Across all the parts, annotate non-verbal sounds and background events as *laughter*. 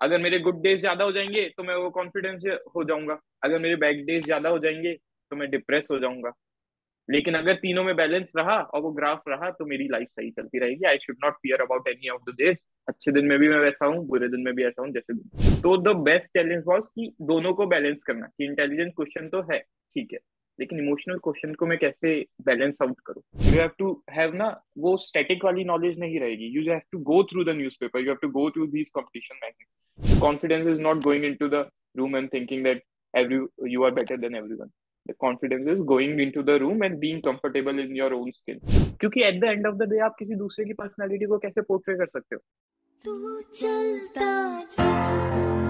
अगर मेरे good days ज़्यादा हो जाएँगे तो मैं वो कॉन्फिडेंस हो जाऊँगा। अगर मेरे बैड डेज़ ज़्यादा हो जाएँगे तो मैं डिप्रेस हो जाऊँगा। लेकिन अगर तीनों में बैलेंस रहा और वो ग्राफ रहा तो मेरी लाइफ सही चलती रहेगी। I should not fear about any of the days अच्छे दिन में भी मैं वैसा हूँ, बुरे दिन में भी ऐसा हूँ, जैसे तो द बेस्ट चैलेंज वॉज़ कि दोनों को बैलेंस करना। कि इंटेलिजेंट क्वेश्चन तो है, ठीक है। लेकिन इमोशनल क्वेश्चन को मैं कैसे बैलेंस आउट करूँ? यू हैव टू हैव ना, वो स्टैटिक वाली नॉलेज नहीं रहेगी। You have to go through the newspaper you have to go through these competition magazine confidence is not going into the room and thinking that every, you are better than everyone. The confidence is going into the room and being comfortable in your own skin. क्योंकि at the end of the day आप किसी दूसरे की personality को कैसे portray कर सकते हो? तू चलता चलता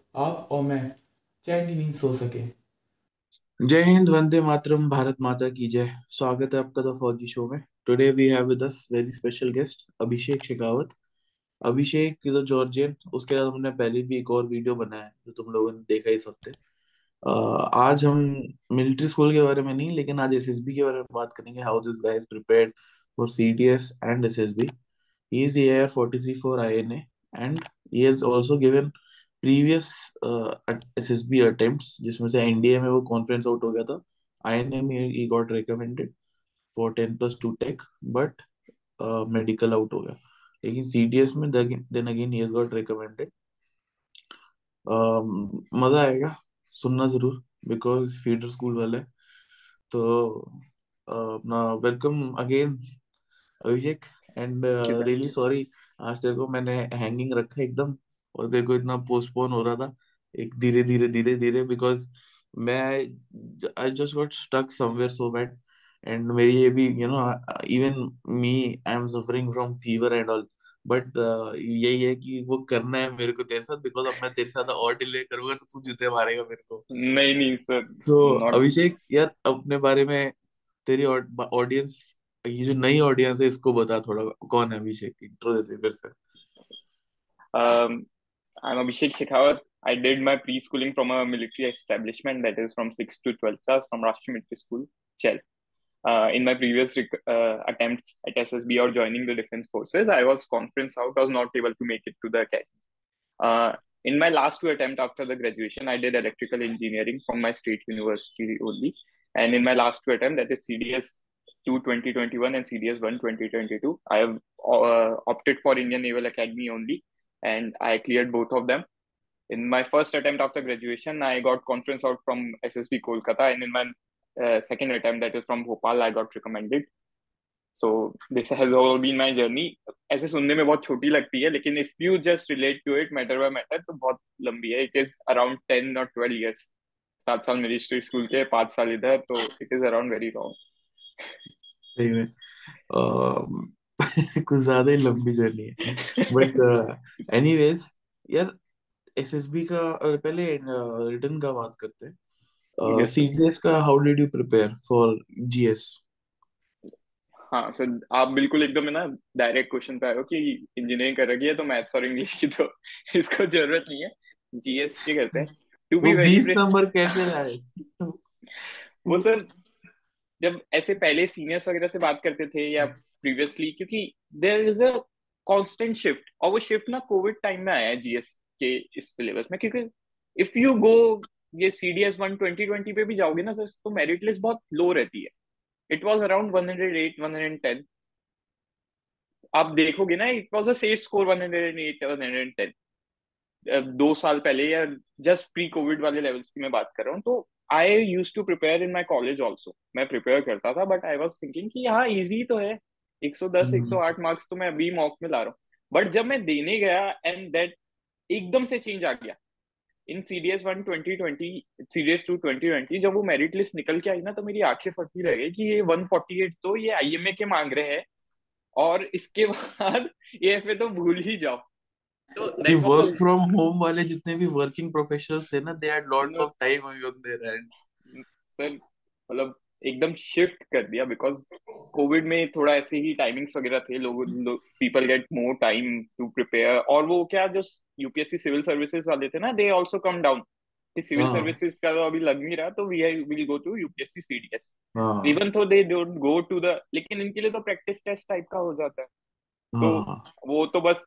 आप और मैं चैन की नींद सो सके। जय हिंद, वंदे मातरम, भारत माता की जय। स्वागत है आपका द फौजी शो में। Today we have with us very special guest Abhishek Shekhawat Abhishek is a Georgian उसके बाद हमने पहले भी एक और वीडियो बनाया है, जो तुम लोगों ने देखा इस हफ़्ते आज हम मिलिट्री स्कूल के बारे में नहीं, लेकिन आज एसएसबी के बारे में बात करेंगे how this guy is prepared for CDS and SSB he is 43 for INA and he has also given previous uh, SSB attempts जिसमें से एनडीए में वो कॉन्फ्रेंस आउट हो गया था आईएनए में he got recommended for 10 plus two tech but medical out हो गया। लेकिन सीडीएस में then again he got recommended मज़ा आएगा सुनना ज़रूर बिकॉज़ फीडर स्कूल वाले तो अपना welcome again Abhishek and really sorry आज तेरे को मैंने हैंगिंग रखा एकदम। और को इतना पोस्टपोन हो रहा था एक धीरे धीरे धीरे धीरे बिकॉज़ मैं I just got stuck somewhere so bad and मेरी ये भी you know even me I am suffering from fever and all but यही है कि वो करना है मेरे को तेरे साथ बिकॉज़ अब मैं तेरे साथ और डिले करूँगा तो तू जूते मारेगा मेरे को। नहीं नहीं सर तो अभिषेक यार अपने बारे में तेरी ऑडियंस ये जो नई ऑडियंस है इसको बता थोड़ा कौन है अभिषेक? इंट्रो देते फिर से। Um i'm abhishek shekhawat. I did my preschooling from a military establishment that is from 6 to 12 class from rashtriya military school chel. Uh, in my previous uh, attempts at ssb or joining the defense forces i was conference out i was not able to make it to the academy. Uh, in my last two attempts after the graduation i did electrical engineering from my state university only. And in my last two attempts that is cds 2 2021 and CDS 1 2022. I have uh, opted for Indian Naval Academy only, and I cleared both of them. In my first attempt after graduation, I got conference out from SSB Kolkata, and in my uh, second attempt, that is from Bhopal, I got recommended. So this has all been my journey. ऐसे सुनने में बहुत छोटी लगती है लेकिन if you just relate to it matter by matter तो बहुत लंबी है. It is around 10 or 12 years. सात साल मेरी स्कूल के पांच साल इधर तो it is around very long. *laughs* कुछ ज़्यादा ही लंबी जर्नी है। बट एनीवेज यार एसएसबी का पहले रिटर्न का बात करते हैं। सीडीएस का how did you prepare for GS हाँ सर आप बिल्कुल एकदम है ना डायरेक्ट क्वेश्चन पे आए हो कि इंजीनियरिंग कर रखी है तो मैथ्स और इंग्लिश की तो *laughs* इसको ज़रूरत नहीं है। जीएस के करते हैं। टू बी वेरी नंबर कैसे लाए *laughs* वो सर जब ऐसे पहले सीनियर्स वगैरह से बात करते थे या प्रीवियसली क्योंकि there is a constant shift और वो शिफ्ट ना कोविड टाइम में आया है जीएस के इस सिलेबस में, क्योंकि इफ़ यू गो ये C D S one twenty twenty पे भी जाओगे ना सर तो मेरिट लिस्ट बहुत लो रहती है। It was around one hundred eight one hundred ten आप देखोगे ना it was a safe score one hundred eight one hundred ten दो साल पहले या जस्ट प्री कोविड वाले लेवल्स की मैं बात कर रहा हूँ तो I use to prepare in my college also मैं प्रिपेयर करता था बट आई वॉज़ थिंकिंग कि हाँ इजी तो है। 110 108 मार्क्स तो मैं अभी मॉक में ला रहा हूँ। बट जब मैं देने गया एंड दैट एकदम से चेंज आ गया। In CDS one twenty twenty CDS two twenty twenty जब वो मेरिट लिस्ट निकल के आई ना तो मेरी आँखें फटती रह गई कि ये वन फोर्टी एट तो ये आईएमए के मांग रहे हैं। और इसके *laughs* बाद ये तो भूल ही जाओ। तो वर्क फ्रॉम होम वाले जितने भी वर्किंग प्रोफेशनल्स है ना they had lots of time on their hands sir मतलब एकदम शिफ्ट कर दिया बिकॉज़ कोविड में थोड़ा ऐसे ही टाइमिंग्स वगैरह थे लोग people get more time to prepare और वो क्या जो यूपीएससी सिविल सर्विसेज़ वाले थे ना दे आल्सो कम डाउन कि सिविल सर्विसेज़ का तो अभी लग नहीं रहा तो we will go to UPSC CDS even though they don't go to the लेकिन इनके लिए तो प्रैक्टिस टेस्ट टाइप का हो जाता है। तो हाँ। वो तो बस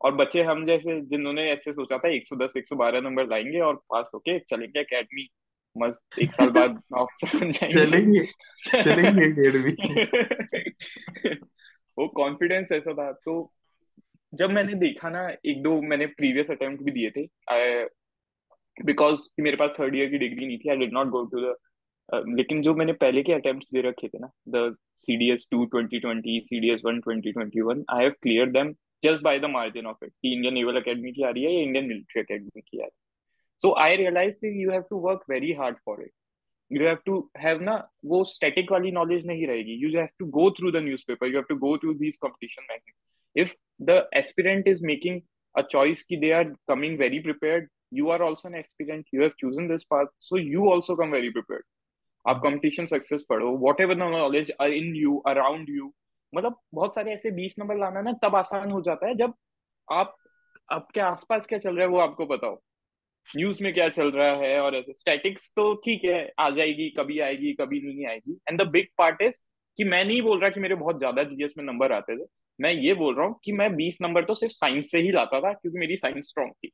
और बच्चे हम जैसे जिन्होंने ऐसे सोचा था 110 112 नंबर लाएँगे और पास होके चलेंगे एकेडमी मस्त एक साल बाद *laughs* ऑक्सफोर्ड जाएँगे। चलेंगे चलेंगे एकेडमी *laughs* वो कॉन्फिडेंस ऐसा था। तो जब मैंने देखा ना एक दो मैंने प्रीवियस अटेम्प्ट भी दिए थे। बिकॉज़ मेरे पास थर्ड ईयर की डिग्री नहीं थी I did not go to the लेकिन जो मैंने पहले के अटेम्प्ट दे रखे थे ना the C D S two twenty twenty C D S one twenty twenty one I have clear them just by the margin of it कि Indian naval academy की आ रही है या इंडियन मिलिट्री अकेडमी की आ रही है so I realise you have to work very hard for it you have to have na वो static वाली knowledge नहीं रहेगी you have to go through the newspaper you have to go through these competition rankings if the aspirant is making a choice कि they are coming very prepared you are also an aspirant you have chosen this path so you also come very prepared आप competition success पढ़ो whatever the knowledge are in you around you मतलब बहुत सारे ऐसे बीस number लाना ना तब आसान हो जाता है, जब आप, आपके आसपास क्या चल रहा है वो आपको बताओ। न्यूज़ में क्या चल रहा है और ऐसे स्टैटिक्स तो ठीक है, आ जाएगी, कभी आएगी, कभी नहीं आएगी। And the big part is कि मैं नहीं बोल रहा कि मेरे बहुत ज़्यादा जीएस में नंबर आते थे। मैं ये बोल रहा हूँ कि मैं बीस नंबर तो सिर्फ़ साइंस से ही लाता था, क्योंकि मेरी साइंस स्ट्रॉन्ग थी।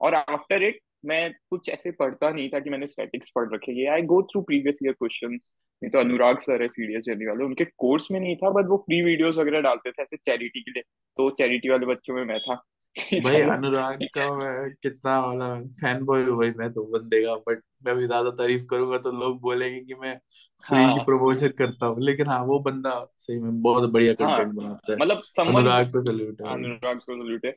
और आफ्टर इट मैं कुछ ऐसे पढ़ता नहीं था कि मैंने स्टैटिक्स पढ़ रखे I go through previous year questions नहीं तो अनुराग सर है सीरियस जर्नी वाले उनके कोर्स में नहीं था बट वो फ्री वीडियोस वगैरह डालते थे ऐसे चैरिटी के लिए। तो चैरिटी वाले बच्चों में मैं था। भाई *laughs* अनुराग का मैं कितना वाला फ़ैन बॉय हूँ भाई मैं तो बंदे का बट मैं अभी ज़्यादा तारीफ़ करूँगा तो लोग बोलेंगे कि मैं फ्री हाँ. की प्रमोशन करता हूँ। लेकिन हाँ वो बंदा सही में बहुत बढ़िया कंटेंट हाँ. बनाता है। मतलब अनुराग को सल्यूट है अनुराग को सल्यूट है।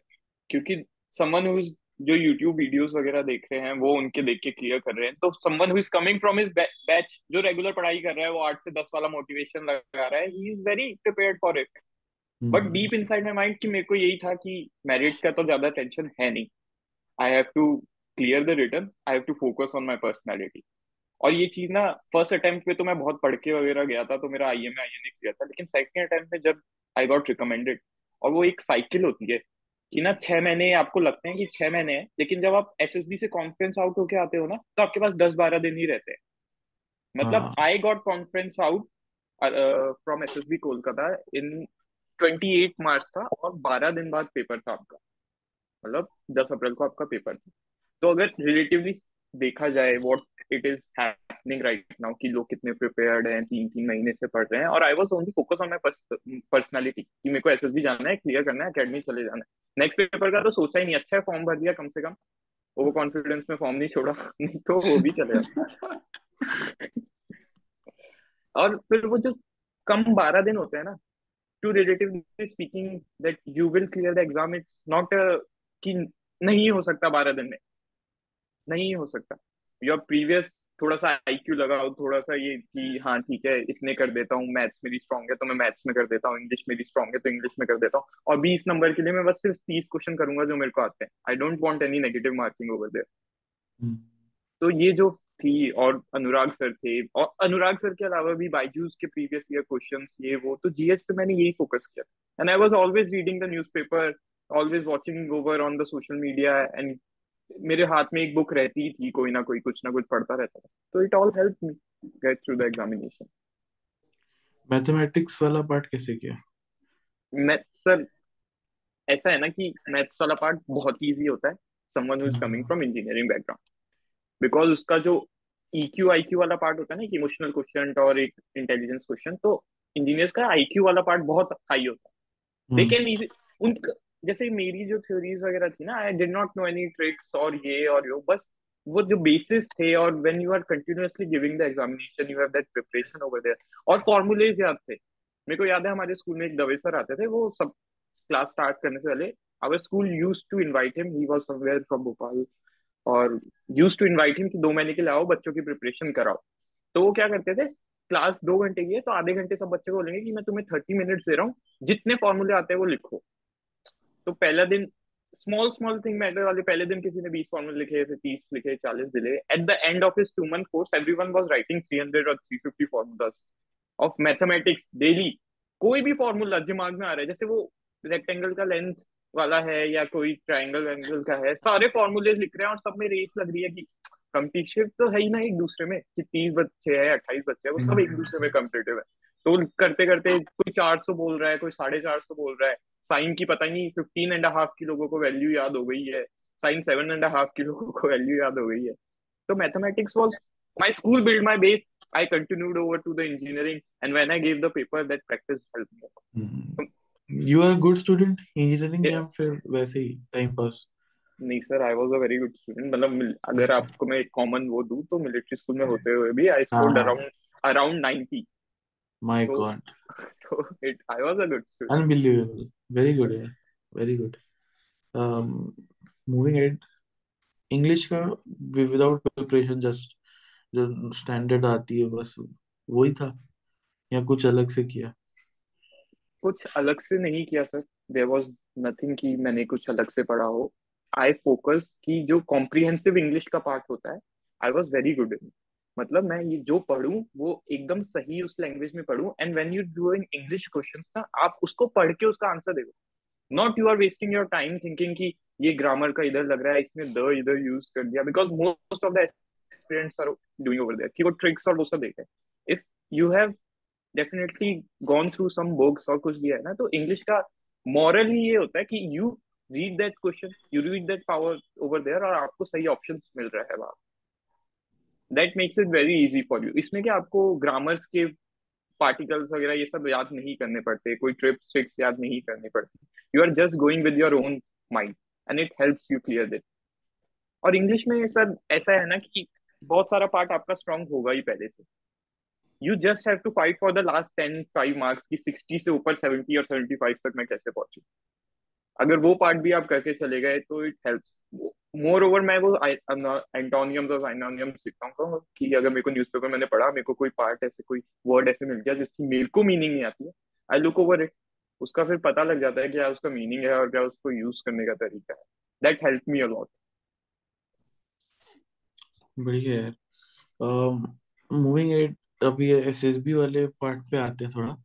क्योंकि समवन हु इज़ जो यूट्यूब वीडियोस वगैरह देख रहे हैं वो उनके देख के क्लियर कर रहे हैं। तो someone who is coming from his batch जो रेगुलर पढ़ाई कर रहा है वो आठ से दस वाला मोटिवेशन लगा रहा है he is very prepared for it but deep inside my mind कि मेरे को यही था कि मेरिट का तो ज़्यादा टेंशन है नहीं। I have to clear the written I have to focus on my personality और ये चीज़ ना फ़र्स्ट अटेम्प्ट पे तो मैं बहुत पढ़ के वगैरह गया था तो मेरा आई एम आई एन किया था लेकिन सेकंड अटेम्प्ट में जब आई गॉट रिकमेंडेड और वो एक साइकिल होती है कि ना छह महीने आपको लगते हैं कि छह महीने हैं लेकिन जब आप एसएसबी से कॉन्फ्रेंस आउट होके आते हो ना तो आपके पास दस बारह दिन ही रहते हैं। मतलब I got conference out from S S B Kolkata in twenty eight March था और बारह दिन बाद पेपर था आपका। मतलब दस अप्रैल को आपका पेपर था। तो अगर रिलेटिवली देखा जाए what it is happening right now कि लोग कितने प्रिपेयर्ड हैं तीन तीन महीने से पढ़ रहे हैं। और I was only focus on my personality कि मेरे को एसएसबी जाना है क्लियर करना है एकेडमी चले जाना है। नेक्स्ट पेपर का तो सोचा ही नहीं अच्छा है फॉर्म भर दिया कम से कम। ओवर कॉन्फिडेंस में फॉर्म नहीं छोड़ा, *laughs* नहीं तो वो भी चलेगा *laughs* और फिर वो जो कम बारह दिन होते हैं ना to relatively speaking that you will clear the exam it's not कि नहीं हो सकता बारह दिन में। नहीं हो सकता। योर प्रीवियस थोड़ा सा आईक्यू लगाओ थोड़ा सा ये कि हाँ ठीक है इतने कर देता हूँ मैथ्स मेरी स्ट्रॉन्ग है तो मैं मैथ्स में कर देता हूँ इंग्लिश मेरी स्ट्रॉन्ग है तो इंग्लिश में कर देता हूँ। और बीस नंबर के लिए मैं बस सिर्फ़ तीस क्वेश्चन करूँगा जो मेरे को आते हैं। I don't want any negative marking over there तो ये जो थी और अनुराग सर थे और अनुराग सर के अलावा भी बाईजूस के प्रीवियस ईयर क्वेश्चन ये वो तो जीएस पे मैंने यही फोकस किया। And I was always reading the newspaper always watching over on the social media and मेरे हाथ में एक बुक रहती थी कोई ना कोई कुछ ना कुछ पढ़ता रहता था। तो it all help me get through the examination mathematics वाला पार्ट कैसे किया? मैथ सर ऐसा है ना कि मैथ्स वाला पार्ट बहुत इजी होता है। Someone who is coming from engineering background because उसका जो EQ IQ वाला पार्ट होता है ना कि इमोशनल क्वेश्चन और एक इंटेलिजेंस क्वेश्चन तो इंजीनियर्स का IQ वाला पार्ट बहुत हाई होता है। दे कैन उन जैसे मेरी जो थ्योरीज वगैरह थी ना I did not know any tricks और ये और यो बस वो जो बेसिस थे और when you are continuously giving the examination you have that preparation over there और फॉर्मूलेज याद थे। मेरे को याद है हमारे स्कूल में एक दवे सर आते थे, वो सब क्लास स्टार्ट करने से पहले our school use to invite him he was somewhere from Bhopal और यूज़ टू इनवाइट हिम कि दो महीने के लिए आओ, बच्चों की प्रिपरेशन कराओ। तो वो क्या करते थे क्लास दो घंटे की है तो आधे घंटे सब बच्चे को बोलेंगे कि मैं तुम्हें थर्टी मिनट्स दे रहा हूँ, जितने फॉर्मूले आते हैं वो लिखो। तो पहला दिन स्मॉल स्मॉल थिंग मैटर वाले पहले दिन किसी ने बीस फॉर्मूले लिखे फिर तीस लिखे चालीस दिले। At the end of his two month course everyone was writing 300 और 350 फॉर्मूलास ऑफ़ मैथमेटिक्स डेली कोई भी फॉर्मूला दिमाग में आ रहा है जैसे वो रेक्टेंगल का लेंथ वाला है या कोई ट्राइंगल एंगल का है सारे फॉर्मूले लिख रहे हैं और सब में रेस लग रही है कि कंपटीशन तो है ही ना एक दूसरे में कि तीस बच्चे है अट्ठाईस बच्चे है वो सब एक दूसरे में कम्पिटेटिव है। तो करते करते कोई चार सौ बोल रहा है कोई साढ़े चार सौ बोल रहा है साइन की पता नहीं फिफ्टीन एंड हाफ़ की लोगों को वैल्यू याद हो गई है। साइन सेवन एंड हाफ़ की लोगों को वैल्यू याद हो गई है। तो mathematics was my school built my base. I continued over to the engineering and when i gave the paper that practice helped me. हम्म। You are a good student. Engineering Yeah. या फिर वैसे ही टाइम पास नहीं sir I was a very good student मतलब अगर आपको मैं एक कॉमन वो दूँ तो मिलिट्री स्कूल में होते हुए भी I scored. Around around 90 my तो- गॉड तो it I was a good student unbelievable very good यार very good moving ahead English का विदाउट प्रिपरेशन जस्ट जो स्टैंडर्ड आती है बस वही था। या कुछ अलग से किया? कुछ अलग से नहीं किया सर देर वॉज़ नथिंग कि मैंने कुछ अलग से पढ़ा हो। आई फोकस कि जो कॉम्प्रिहेंसिव इंग्लिश का पार्ट होता है I was very good in मतलब मैं ये जो पढ़ूं, वो एकदम सही उस लैंग्वेज में पढ़ूं and when you do in English questions ना, आप उसको पढ़ के उसका आंसर देखो। Not you are wasting your time thinking कि ये ग्रामर का इधर लग रहा है इसमें द इधर यूज़ कर दिया because most of the students are doing over there कि वो ट्रिक्स और वो सब देखे if you have definitely gone through some books और कुछ दिया है ना तो इंग्लिश का मॉरल ही ये होता है कि you read that question you read that power over there और आपको सही ऑप्शंस मिल रहा है वहाँ। That makes it very easy for you इसमें क्या आपको ग्रामर्स के पार्टिकल्स वगैरह ये सब याद नहीं करने पड़ते, कोई ट्रिप्स ट्रिक्स याद नहीं करनी पड़ती। You are just going with your own mind and it helps you clear that और इंग्लिश में सर ऐसा है ना कि बहुत सारा पार्ट आपका स्ट्रांग होगा ही पहले से। You just have to fight for the last ten five marks की सिक्सटी से ऊपर सेवेंटी और सेवेंटी फाइव तक मैं कैसे पहुंचू। अगर वो पार्ट भी आप करके चले गए तो इट हेल्प्स मोर ओवर मैं वो एंटोनियम्स और साइनोनियम्स लिखता हूँ कि अगर मेरे को न्यूज़पेपर मैंने पढ़ा, मेरे को कोई पार्ट ऐसे, कोई वर्ड ऐसे मिल गया, जिसकी मेरे को मीनिंग नहीं आती है आई लुक ओवर इट उसका फिर पता लग जाता है क्या उसका मीनिंग है और क्या उसको यूज़ करने का तरीका है. दैट हेल्प मी अलॉट बढ़िया यार। मूविंग एड अभी एसएसबी वाले पार्ट पे आते हैं थोड़ा।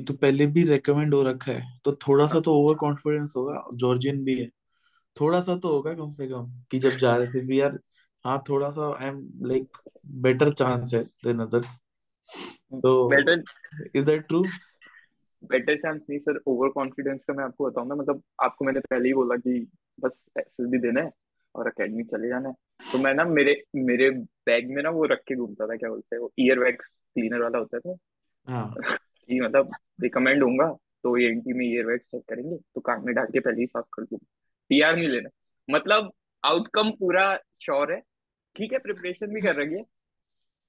तो पहले भी रेकमेंड हो रखा है तो थोड़ा सा तो ओवर कॉन्फिडेंस होगा जॉर्जियन भी है। थोड़ा सा तो होगा कम से कम कि जब जा रहे एसएसबी यार हाँ थोड़ा सा I am like better chance है देन अदर्स तो better is that true better chance नहीं सर ओवर कॉन्फिडेंस का मैं आपको बताऊँ ना मतलब आपको मैंने पहले ही बोला कि बस एसएसबी देना है और अकेडमी चले जाना है। तो मैं ना मेरे मेरे बैग में ना वो रख के घूमता था क्या बोलते हैं वो ईयर वैक्स क्लीनर वाला होता था। हाँ। कि मतलब रिकमेंड होगा तो एएनटी में ईयर वैक्स चेक करेंगे तो कान में डाल के पहले ही साफ़ कर दूँगा। पीआर नहीं लेना। मतलब आउटकम पूरा श्योर है, ठीक है प्रिपरेशन भी कर रही है,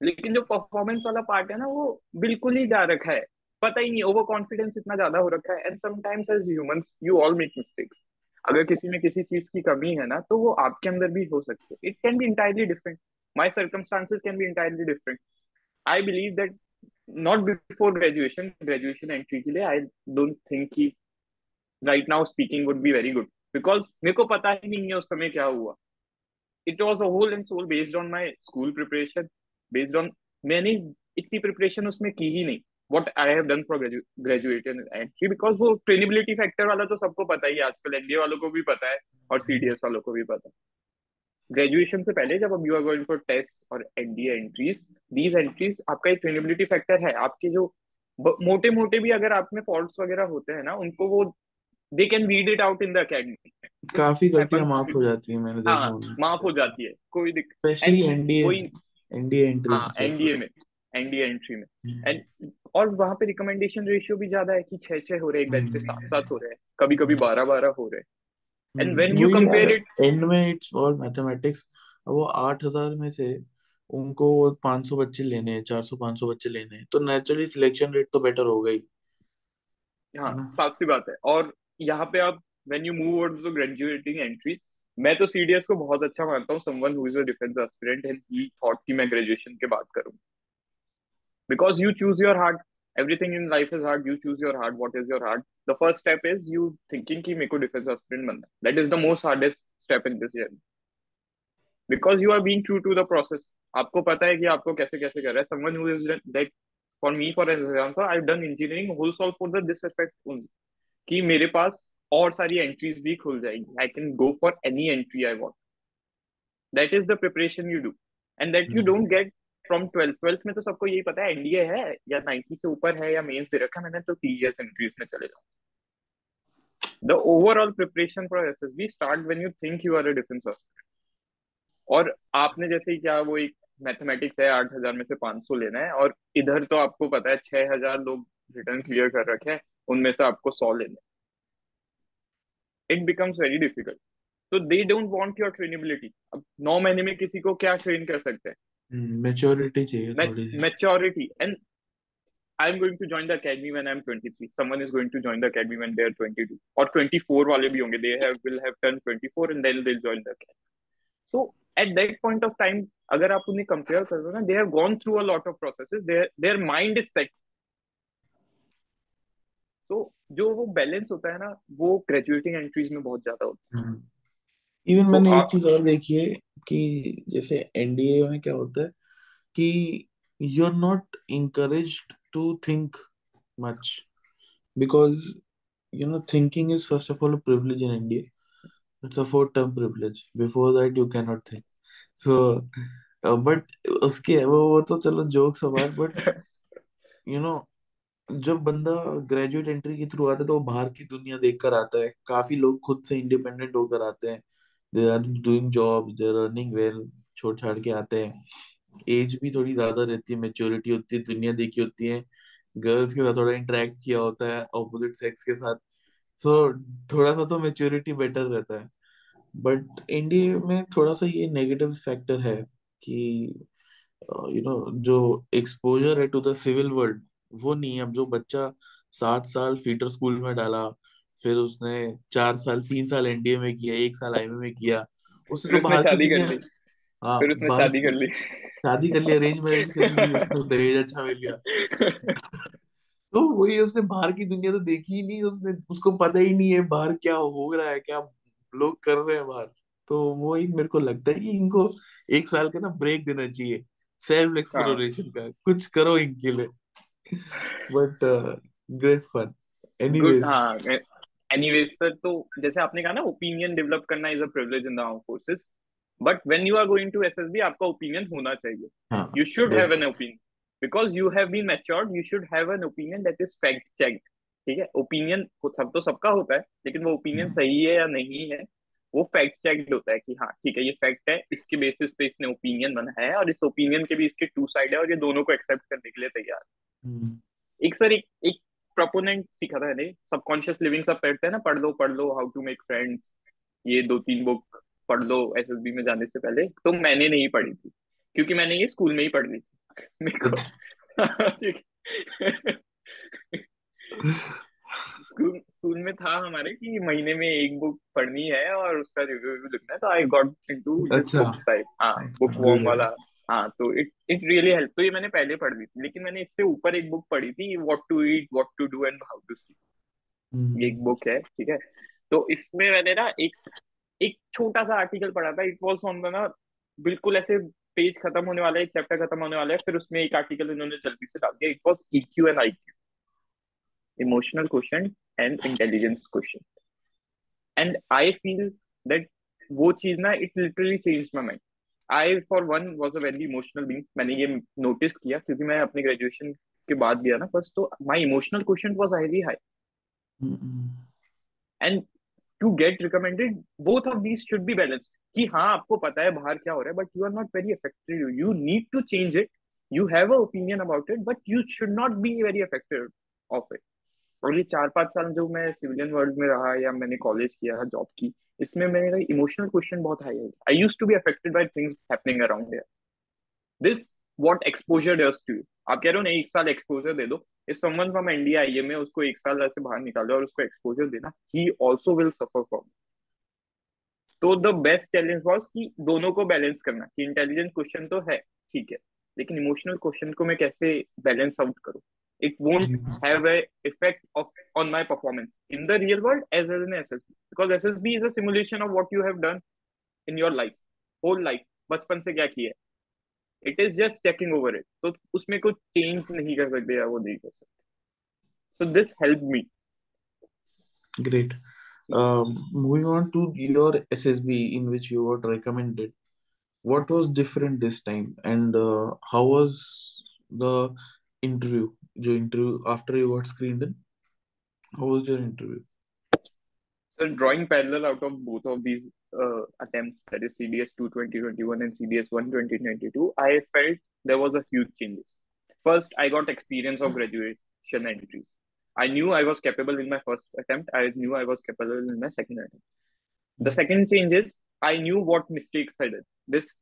लेकिन जो परफॉर्मेंस वाला पार्ट है ना, वो बिल्कुल ही जा रखा है। पता ही नहीं ओवर कॉन्फिडेंस इतना ज़्यादा हो रखा है and sometimes as humans you all make mistakes अगर किसी में किसी चीज़ की कमी है ना तो वो आपके अंदर भी हो सकती है। It can be entirely different my circumstances can be entirely different I believe that not before graduation graduation entry के लिए आई डोंट थिंक कि right now speaking would be very good because मेरे को पता ही नहीं है उस समय क्या हुआ। It was a whole and soul based on my school preparation based on मैंने इतनी प्रिपरेशन उसमें की ही नहीं। What I have done for gradu, graduation entry because वो ट्रेनेबिलिटी फैक्टर वाला तो सबको पता ही है, आजकल एनडीए वालों को भी पता है और सीडीएस वालों को भी पता है। ग्रेजुएशन से पहले जब अब you are going for test और एनडीए एंट्रीज दीज एंट्रीज आपका एक ट्रेनेबिलिटी फैक्टर है। आपके जो मोटे मोटे भी अगर आप में फॉल्ट्स वगैरह होते हैं ना उनको वो they can read it out in the academy काफ़ी गलतियाँ माफ़ हो जाती है मैंने देखा हाँ माफ़ हो जाती है। कोई दिक्कत स्पेशली एनडीए कोई एनडीए एंट्री हाँ एनडीए में एनडीए एंट्री में। एंड और वहाँ पे रिकमेंडेशन रेशियो भी ज़्यादा है कि छह छह हो रहे हैं एक बेंच पे सात सात हो रहे हैं कभी कभी बारह बारह हो रहे हैं। And when you compare it and में इट्स ऑल मैथमेटिक्स वो आठ हज़ार में से उनको पाँच सौ बच्चे लेने हैं चार सौ पाँच सौ बच्चे लेने हैं तो नेचुरली सिलेक्शन रेट तो बेटर होगा ही हाँ। साफ़ सी बात है। और यहाँ पे आप when you move out to graduating entries मैं तो सीडीएस को बहुत अच्छा मानता हूँ someone who is a defence aspirant and he thought कि मैं ग्रेजुएशन के बाद करूँ। Because you choose your heart everything in life is hard you choose your heart what is your heart the first step is you thinking कि मेरे को defense aspirant बनना है that is the most hardest step in this journey because you are being true to the process आपको पता है कि आपको कैसे कैसे कर रहा है someone who is like for me for example I've done engineering whole solve for the this effect only कि मेरे पास और सारी एंट्रीज भी खुल जाएंगी I can go for any entry I want that is the preparation you do and that you don't get from twelfth twelfth में तो सबको यही पता है एनडीए है या 90 से ऊपर है या मेंस दे रखा मैंने तो टीएस एंट्रीज में चले जाओ the overall preparation for SSB start when you think you are a defence officer और आपने जैसे क्या वो एक मैथमेटिक्स है, आठ हज़ार में से पाँच सौ लेना है, और इधर तो आपको पता है, छह हज़ार लोग रिटर्न क्लियर कर रखे हैं, उनमें से आपको सौ लेने इट बिकम्स वेरी डिफ़िकल्ट तो they don't want your trainability अब नौ महीने में किसी को क्या ट्रेन कर सकते हैं? Maturity and I am going to join the academy when I am 23 someone is going to join the academy when they are 22 और 24 वाले भी होंगे. They have will have turn 24 and then they will join the academy so at that point of time अगर आप उन्हें compare कर दो ना they have gone through a lot of processes their their mind is set so जो वो balance होता है ना वो ग्रेजुएटिंग एंट्रीज में बहुत ज़्यादा होता है। mm -hmm. इवन तो मैंने एक चीज़ और देखी है कि जैसे एनडीए में क्या होता है कि you are not encourage to think much because you know thinking is first of all privilege in NDA it's a four term privilege before that you can not think so but उसके वो वो तो चलो joke सवाल but you know जब बंदा graduate entry के through आता है तो वो बाहर की दुनिया देख कर आता है। काफ़ी लोग खुद से इंडिपेंडेंट होकर आते हैं। They are doing job they are earning well छोड़ छाड़ के आते हैं। एज भी थोड़ी ज़्यादा रहती है मेच्योरिटी होती है, दुनिया देखी होती है। गर्ल्स के साथ थोड़ा इंटरेक्ट किया होता है ऑपोजिट सेक्स के साथ। सो थोड़ा सा तो मेच्योरिटी बेटर रहता है। बट इंडिया में थोड़ा सा ये नेगेटिव फैक्टर है कि यू नो जो एक्सपोजर है टू द सिविल वर्ल्ड वो नहीं है। अब जो बच्चा सात साल फीटर स्कूल में डाला फिर उसने चार साल तीन साल एनडीए में किया एक साल आईएमए में किया। फिर तो उसने बाहर की शादी कर ली। हाँ फिर उसने शादी कर ली। शादी कर लिया अरेंज मैरिज कर ली उसको दहेज अच्छा मिल गया तो वही उसने बाहर की दुनिया तो देखी ही नहीं उसने उसको पता ही नहीं है बाहर क्या हो रहा है क्या लोग कर रहे हैं बाहर। तो वो एक मेरे को लगता है कि इनको एक साल का ना ब्रेक देना चाहिए सेल्फ हाँ। एक्सप्लोरेशन का। कुछ करो इनके लिए। बट ग्रेट फन एनीवेज हाँ एनीवेज सर तो जैसे आपने कहा ना ओपिनियन डेवलप करना is a privilege in the arm forces but when you are going to SSB आपका ओपिनियन होना चाहिए. हाँ you should have बिल्कुल। an opinion. Because you have been matured you should have an opinion that is fact checked ठीक है? Opinion सब तो सबका होता है लेकिन वो ओपिनियन हम्म, सही है या नहीं है वो फैक्ट चेक्ड होता है कि हाँ ठीक है ये फैक्ट है इसके बेसिस पे इसने ओपिनियन बनाया है और इस ओपिनियन के भी इसके टू साइड है और ये दोनों को एक्सेप्ट करने के लिए तैयार है। हम्म, एक सर एक एक प्रोपोनेंट सीखा था मैंने सबकॉन्शियस लिविंग सब पढ़ते हैं ना पढ़ लो पढ़ लो हाउ टू मेक फ्रेंड्स ये दो तीन बुक पढ़ लो एसएसबी में जाने से पहले तो मैंने नहीं पढ़ी थी क्योंकि मैंने ये स्कूल में ही पढ़ ली थी। मेरे को स्कूल स्कूल में था हमारे कि महीने में एक बुक पढ़नी है और उसका रिव्यू लिखना है तो आई गॉट इनटू दिस अच्छा। बुक टाइप हाँ बुक वॉर्म वाला। हाँ तो इट इट रियली हेल्प तो ये मैंने पहले पढ़ ली थी लेकिन मैंने इससे ऊपर एक बुक पढ़ी थी what to eat what to do and how to sleep ये एक बुक है ठीक है? तो इसमें मैंने ना एक एक छोटा सा आर्टिकल पढ़ा था इट वाज ऑन द ना बिल्कुल ऐसे पेज खत्म होने वाला है एक चैप्टर खत्म होने वाला है फिर उसमें एक आर्टिकल इन्होंने जल्दी से डाल दिया it was EQ and IQ emotional question and intelligence question and I feel that वो चीज़ ना it literally change my mind I for one was a very emotional being मैंने ये नोटिस किया क्योंकि मैं अपने ग्रेजुएशन के बाद दिया ना फ़र्स्ट तो my emotional question was highly high and to get recommended both of these should be balanced कि हाँ आपको पता है बाहर क्या हो रहा है but you are not very affected you need to change it you have an opinion about it but you should not be very affected of it. और ये चार पाँच साल जो मैं सिविलियन वर्ल्ड में रहा या मैंने कॉलेज किया जॉब की इसमें मेरा इमोशनल क्वेश्चन बहुत हाई है। I use to be affected by things happening around here this what exposure does to you आप कह रहे हो ना एक साल एक्सपोजर दे दो। If someone from India I में उसको एक साल ऐसे बाहर निकालो और उसको एक्सपोजर देना ही ऑल्सो विल सफ़र फ्रॉम तो द बेस्ट चैलेंज वॉज़ कि दोनों को बैलेंस करना। कि इंटेलिजेंट क्वेश्चन तो है, ठीक है, लेकिन इमोशनल क्वेश्चन को मैं कैसे बैलेंस आउट करूँ? it won't have a effect of on my performance in the real world as well in SSB because SSB is a simulation of what you have done in your life whole life बचपन से क्या किया it is just checking over it तो उसमें कुछ change नहीं कर सकते या वो नहीं कर सकते so this help me Great. Um, moving on to your SSB, in which you were recommended, what was different this time, and uh, how was the interview? जो interview after you got screened in? How was your interview? So drawing parallel out of both of these uh, attempts, that is CDS 2 2021 and CDS 1 2022, I felt there was a huge changes. First, I got experience of graduation entries. I knew I was capable in my first attempt. I knew I was capable in my second attempt. The second change is I knew what mistakes I did. This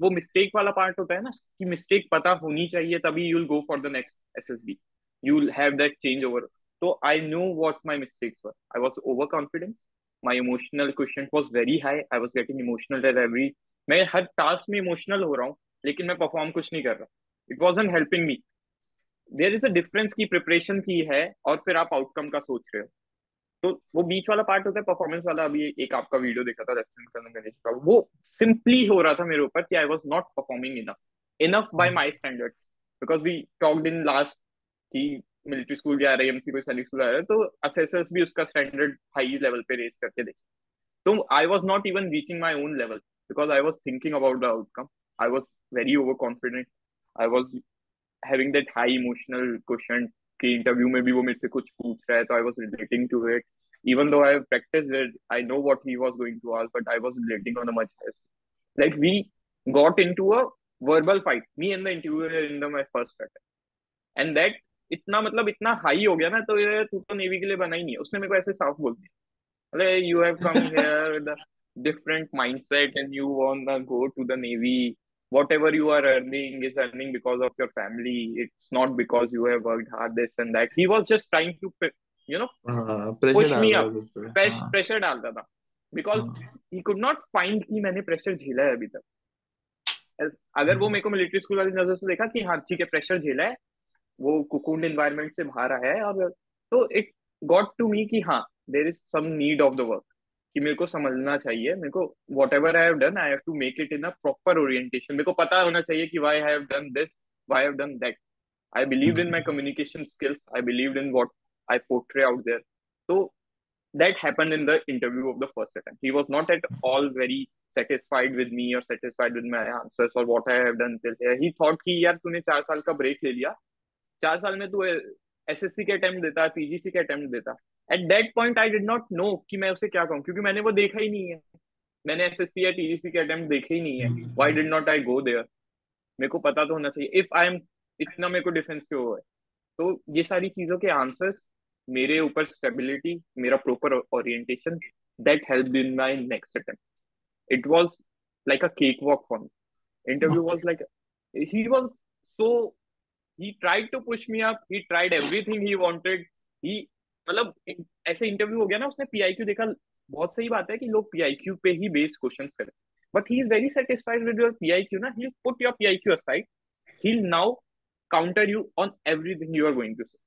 वो mistake वाला part होता है ना, कि mistake पता होनी चाहिए, तभी you go for the next SSB you have that change over तो I know what my mistakes I was over confidence my emotional question was very high I was getting emotional at every मैं हर task में emotional हो रहा हूँ, लेकिन मैं perform कुछ नहीं कर रहा. It was an helping me there is a difference की प्रिपरेशन की है और फिर आप आउटकम का सोच रहे हो. तो वो बीच वाला पार्ट होता है परफॉर्मेंस वाला अभी एक आपका वीडियो देखा था लेफ्टिनेंट कर्नल गणेश का। वो सिंपली हो रहा था मेरे ऊपर कि I was not performing enough enough by my standards because we talked in last कि मिलिट्री स्कूल जा रहे एमसी कोई सैनिक स्कूल आ रहा है तो असेसर्स भी उसका स्टैंडर्ड हाई लेवल पे रेस करके देखे। तो I was not even reaching my own level because I was thinking about the outcome I was very over confident I was having that high emotional question कि interview में भी वो मेरे से कुछ पूछ रहा है तो I was relating to it even though I have practiced it, I know what he was going to ask, but I was relating on a much higher Like we got into a verbal fight, me and the interviewer in the my first attempt. And that इतना मतलब इतना high हो गया ना तो ये तू तो नेवी के लिए बना ही नहीं है उसने मेरे को ऐसे साफ बोल दिया अरे you have come here with a different mindset and you want to go to the navy whatever you are earning is earning because of your family it's not because you have worked hard this and that he was just trying to you know हाँ, push pressure me डाल up रहा था उस पे। press, हाँ। pressure डालता था because हाँ। he could not find कि मैंने प्रेशर झेला है अभी तक। अगर वो मेरे को मिलिट्री स्कूल वाली नज़र से देखा कि हाँ ठीक है प्रेशर झेला है वो कुकुंड एनवायरनमेंट से बाहर आया है और तो इट गॉट टू मी कि हाँ there is some need of the work कि मेरे को समझना चाहिए मेरे को whatever I have done I have to make it in a proper orientation मेरे को पता होना चाहिए कि why have done this why have done that I believed in my communication skills. I believed in what I portray out there. So that happened in the interview of the first attempt. He was not at all very satisfied with me or satisfied with my answers or what I have done till here. He thought कि यार तूने चार साल का break ले लिया। चार साल में तू एसएससी के अटेम्प्ट देता पीजीसी के अटेम्प्ट देता. At that point I did not know कि मैं उसे क्या कहूँ क्योंकि मैंने वो देखा ही नहीं है। मैंने एसएससी या टीजीसी के अटेम्प्ट देखे ही नहीं है। Why did not I go there मेरे को पता तो होना चाहिए। इफ़ आई एम इतना मेरे को डिफेंस क्यों हुआ है? तो ये सारी चीज़ों के आंसर्स मेरे ऊपर स्टेबिलिटी मेरा proper orientation that help in my next attempt it was like a cake walk for me interview was like he was so he tried to push me up he tried everything he wanted. He मतलब ऐसे interview हो गया ना उसने PIQ देखा बहुत सही बात है कि लोग पीआईक्यू पे ही बेस्ड क्वेश्चंस करें। But he is very satisfied with your PIQ ना he put your PIQ aside he now counter you on everything you are going to say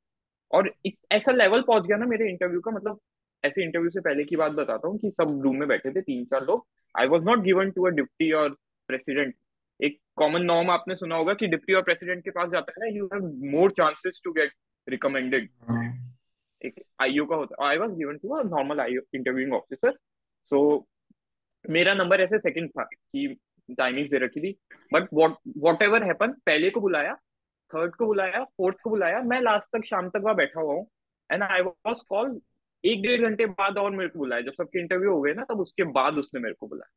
और एक ऐसा लेवल पहुँच गया ना मेरे इंटरव्यू का मतलब ऐसे इंटरव्यू से पहले की बात बताता हूँ कि सब रूम में बैठे थे तीन चार लोग। I was not given to a deputy और प्रेसिडेंट एक कॉमन नॉर्म आपने सुना होगा कि डिप्टी और प्रेसिडेंट के पास जाता है ना you have more chances to get recommended एक आईओ का होता I was given to a normal IO interviewing officer so मेरा नंबर ऐसे सेकंड था कि टाइमिंग्स दे रखी थी। बट वॉट एवर हैपन पहले को बुलाया थर्ड को बुलाया फोर्थ को बुलाया। मैं लास्ट तक शाम तक वहाँ बैठा हुआ हूँ। एंड आई वॉज़ कॉल एक डेढ़ घंटे बाद और मेरे को बुलाया। जब सबके इंटरव्यू हो गए ना, तब उसके बाद उसने मेरे को बुलाया।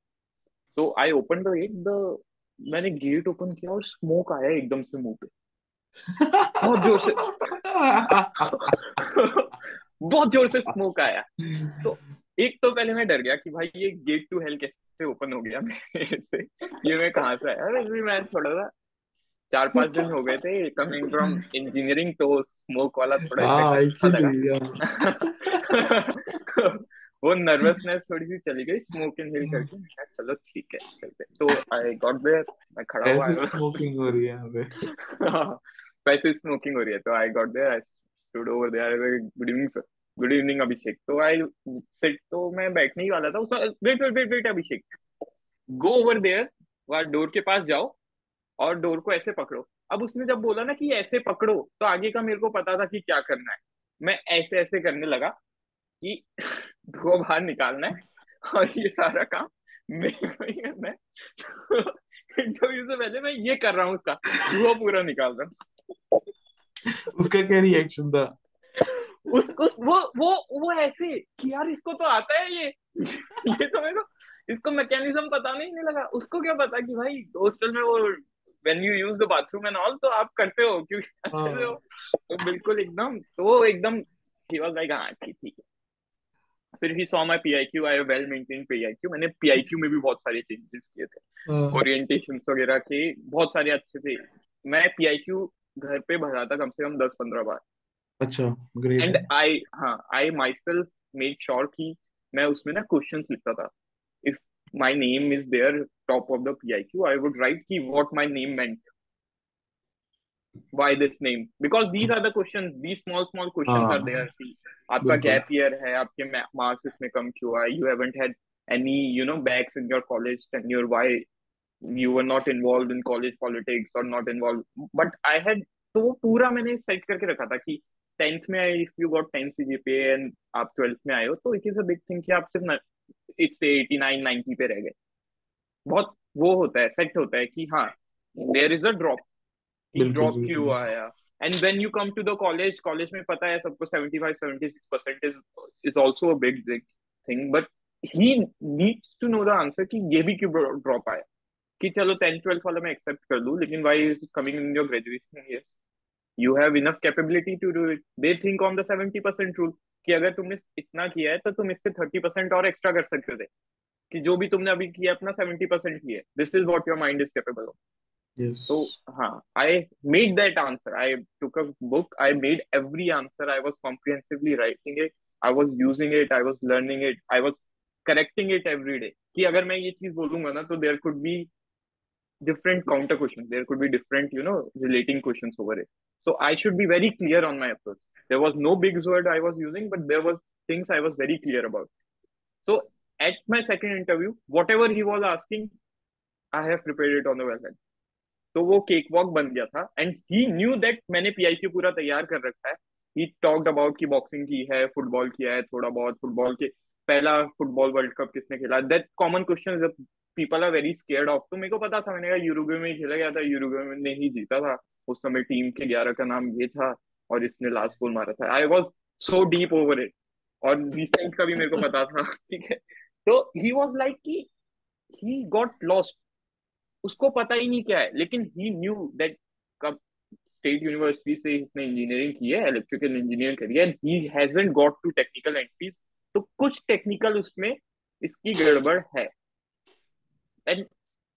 So I open the gate the मैंने गेट ओपन किया और स्मोक आया एकदम से मुँह पे। बहुत ज़ोर से। बहुत ज़ोर से स्मोक आया। तो एक तो पहले मैं डर गया कि भाई ये गेट टू हेल कैसे ओपन हो गया मेरे से? ये मैं कहाँ से आया? मैं थोड़ा सा चार पाँच *laughs* दिन हो गए थे कमिंग फ्रॉम इंजीनियरिंग तो स्मोक वाला थोड़ा हाँ अच्छा लगा। *laughs* वो नर्वसनेस थोड़ी सी चली गई स्मोक इनहेल करके। मैं चलो ठीक है चलते तो आई गॉट देयर मैं खड़ा हुआ स्मोकिंग हो रही है यहाँ पे? *laughs* वैसे स्मोकिंग हो रही है तो I got there I stood over there good evening sir good evening Abhishek तो आई सेट तो मैं बैठने ही वाला था उसमें wait wait wait wait Abhishek go over there वहाँ डोर के पास जाओ और डोर को ऐसे पकड़ो। अब उसने जब बोला ना कि ऐसे पकड़ो तो आगे का मेरे को पता था कि क्या करना है। मैं ऐसे ऐसे करने लगा कि *laughs* धुआँ बाहर निकालना है और ये सारा काम मेरे को ही करना है। इंटरव्यू से पहले मैं ये कर रहा हूँ उसका धुआँ पूरा निकाल रहा हूँ। उसका क्या रिएक्शन था? उस उस वो वो वो ऐसे कि यार इसको तो आता है ये। *laughs* ये तो मेरे को इसको मैकेनिज्म पता नहीं नहीं लगा। उसको क्या पता कि भाई हॉस्टल में वो when you use the bathroom and all तो आप करते हो क्योंकि *laughs* अच्छे से हो। तो बिल्कुल एकदम तो एकदम ही वाज लाइक हाँ ठीक ठीक है। फिर he saw my PIQ I well maintain PIQ मैंने पीआईक्यू में भी बहुत सारे चेंजेस किए थे। हाँ। ओरिएंटेशन वगैरह के बहुत सारे अच्छे से मैं पीआईक्यू घर पे भरा था कम से कम दस पंद्रह बार। अच्छा ग्रेट एंड आई हाँ I myself made sure कि मैं उसमें ना क्वेश्चंस लिखता था। My name is there top of the PIQ I would write कि what my name meant why this name because these are the questions these small small questions हाँ are there कि आपका गैप ईयर है आपके marks इसमें कम क्यों आए you haven't had any you know backs in your college tenure why you were not involved in college politics or not involved but I had तो वो पूरा मैंने सेट करके रखा था कि टेंथ में if you got ten CGPA and आप ट्वेल्थ में आए हो तो it is a big thing कि आप सिर्फ़ इट्स एटी नाइन नाइनटी पे रह गए। बहुत वो होता है सेट होता है कि हाँ there is a drop drop क्यों आया? And when you come to the college college में पता है सबको 75 76 percent is is also a big thing but he needs to know the answer कि ये भी क्यों ड्रॉप आया? कि चलो टेंथ ट्वेल्थ वाला मैं एक्सेप्ट कर लूँ लेकिन why is coming in your graduation year you have enough capability to do it they think on the 70 percent rule कि अगर तुमने इतना किया है तो तुम इससे थर्टी परसेंट और एक्स्ट्रा कर सकते थे। कि जो भी तुमने अभी किया अपना सेवेंटी परसेंट किया this is what your mind is capable of तो हाँ I made that answer I took a book I made every answer I was comprehensively writing it I was using it I was learning it I was correcting it every day कि अगर मैं ये चीज़ बोलूँगा ना तो there could be different counter question there could be different you know relating question over it so I should be very clear on my approach There was no big word I was using, but there was things I was very clear about. So at my second interview, whatever he was asking, I have prepared it on the hand. तो वो cake walk बन गया था and he knew that मैंने PIQ पूरा तैयार कर रखा है ही टॉक्ड अबाउट की बॉक्सिंग की है फुटबॉल किया है थोड़ा बहुत फुटबॉल के पहला फुटबॉल वर्ल्ड कप किसने खेला that common question people are very scared of तो मेरे को पता था मैंने कहा यूरुग्वे में ही खेला गया था यूरुग्वे ने ही जीता था उस समय टीम के ग्यारह का नाम ये था और इसने लास्ट गोल मारा था। I was so deep over it और रिसेंट का भी मेरे को *laughs* पता था ठीक है? तो ही वॉज़ लाइक कि ही गॉट लॉस्ट उसको पता ही नहीं क्या है लेकिन ही न्यू दैट कब स्टेट यूनिवर्सिटी से इसने इंजीनियरिंग की है इलेक्ट्रिकल इंजीनियरिंग करी है he hasn't got two technical entries तो कुछ टेक्निकल उसमें इसकी गड़बड़ है। एंड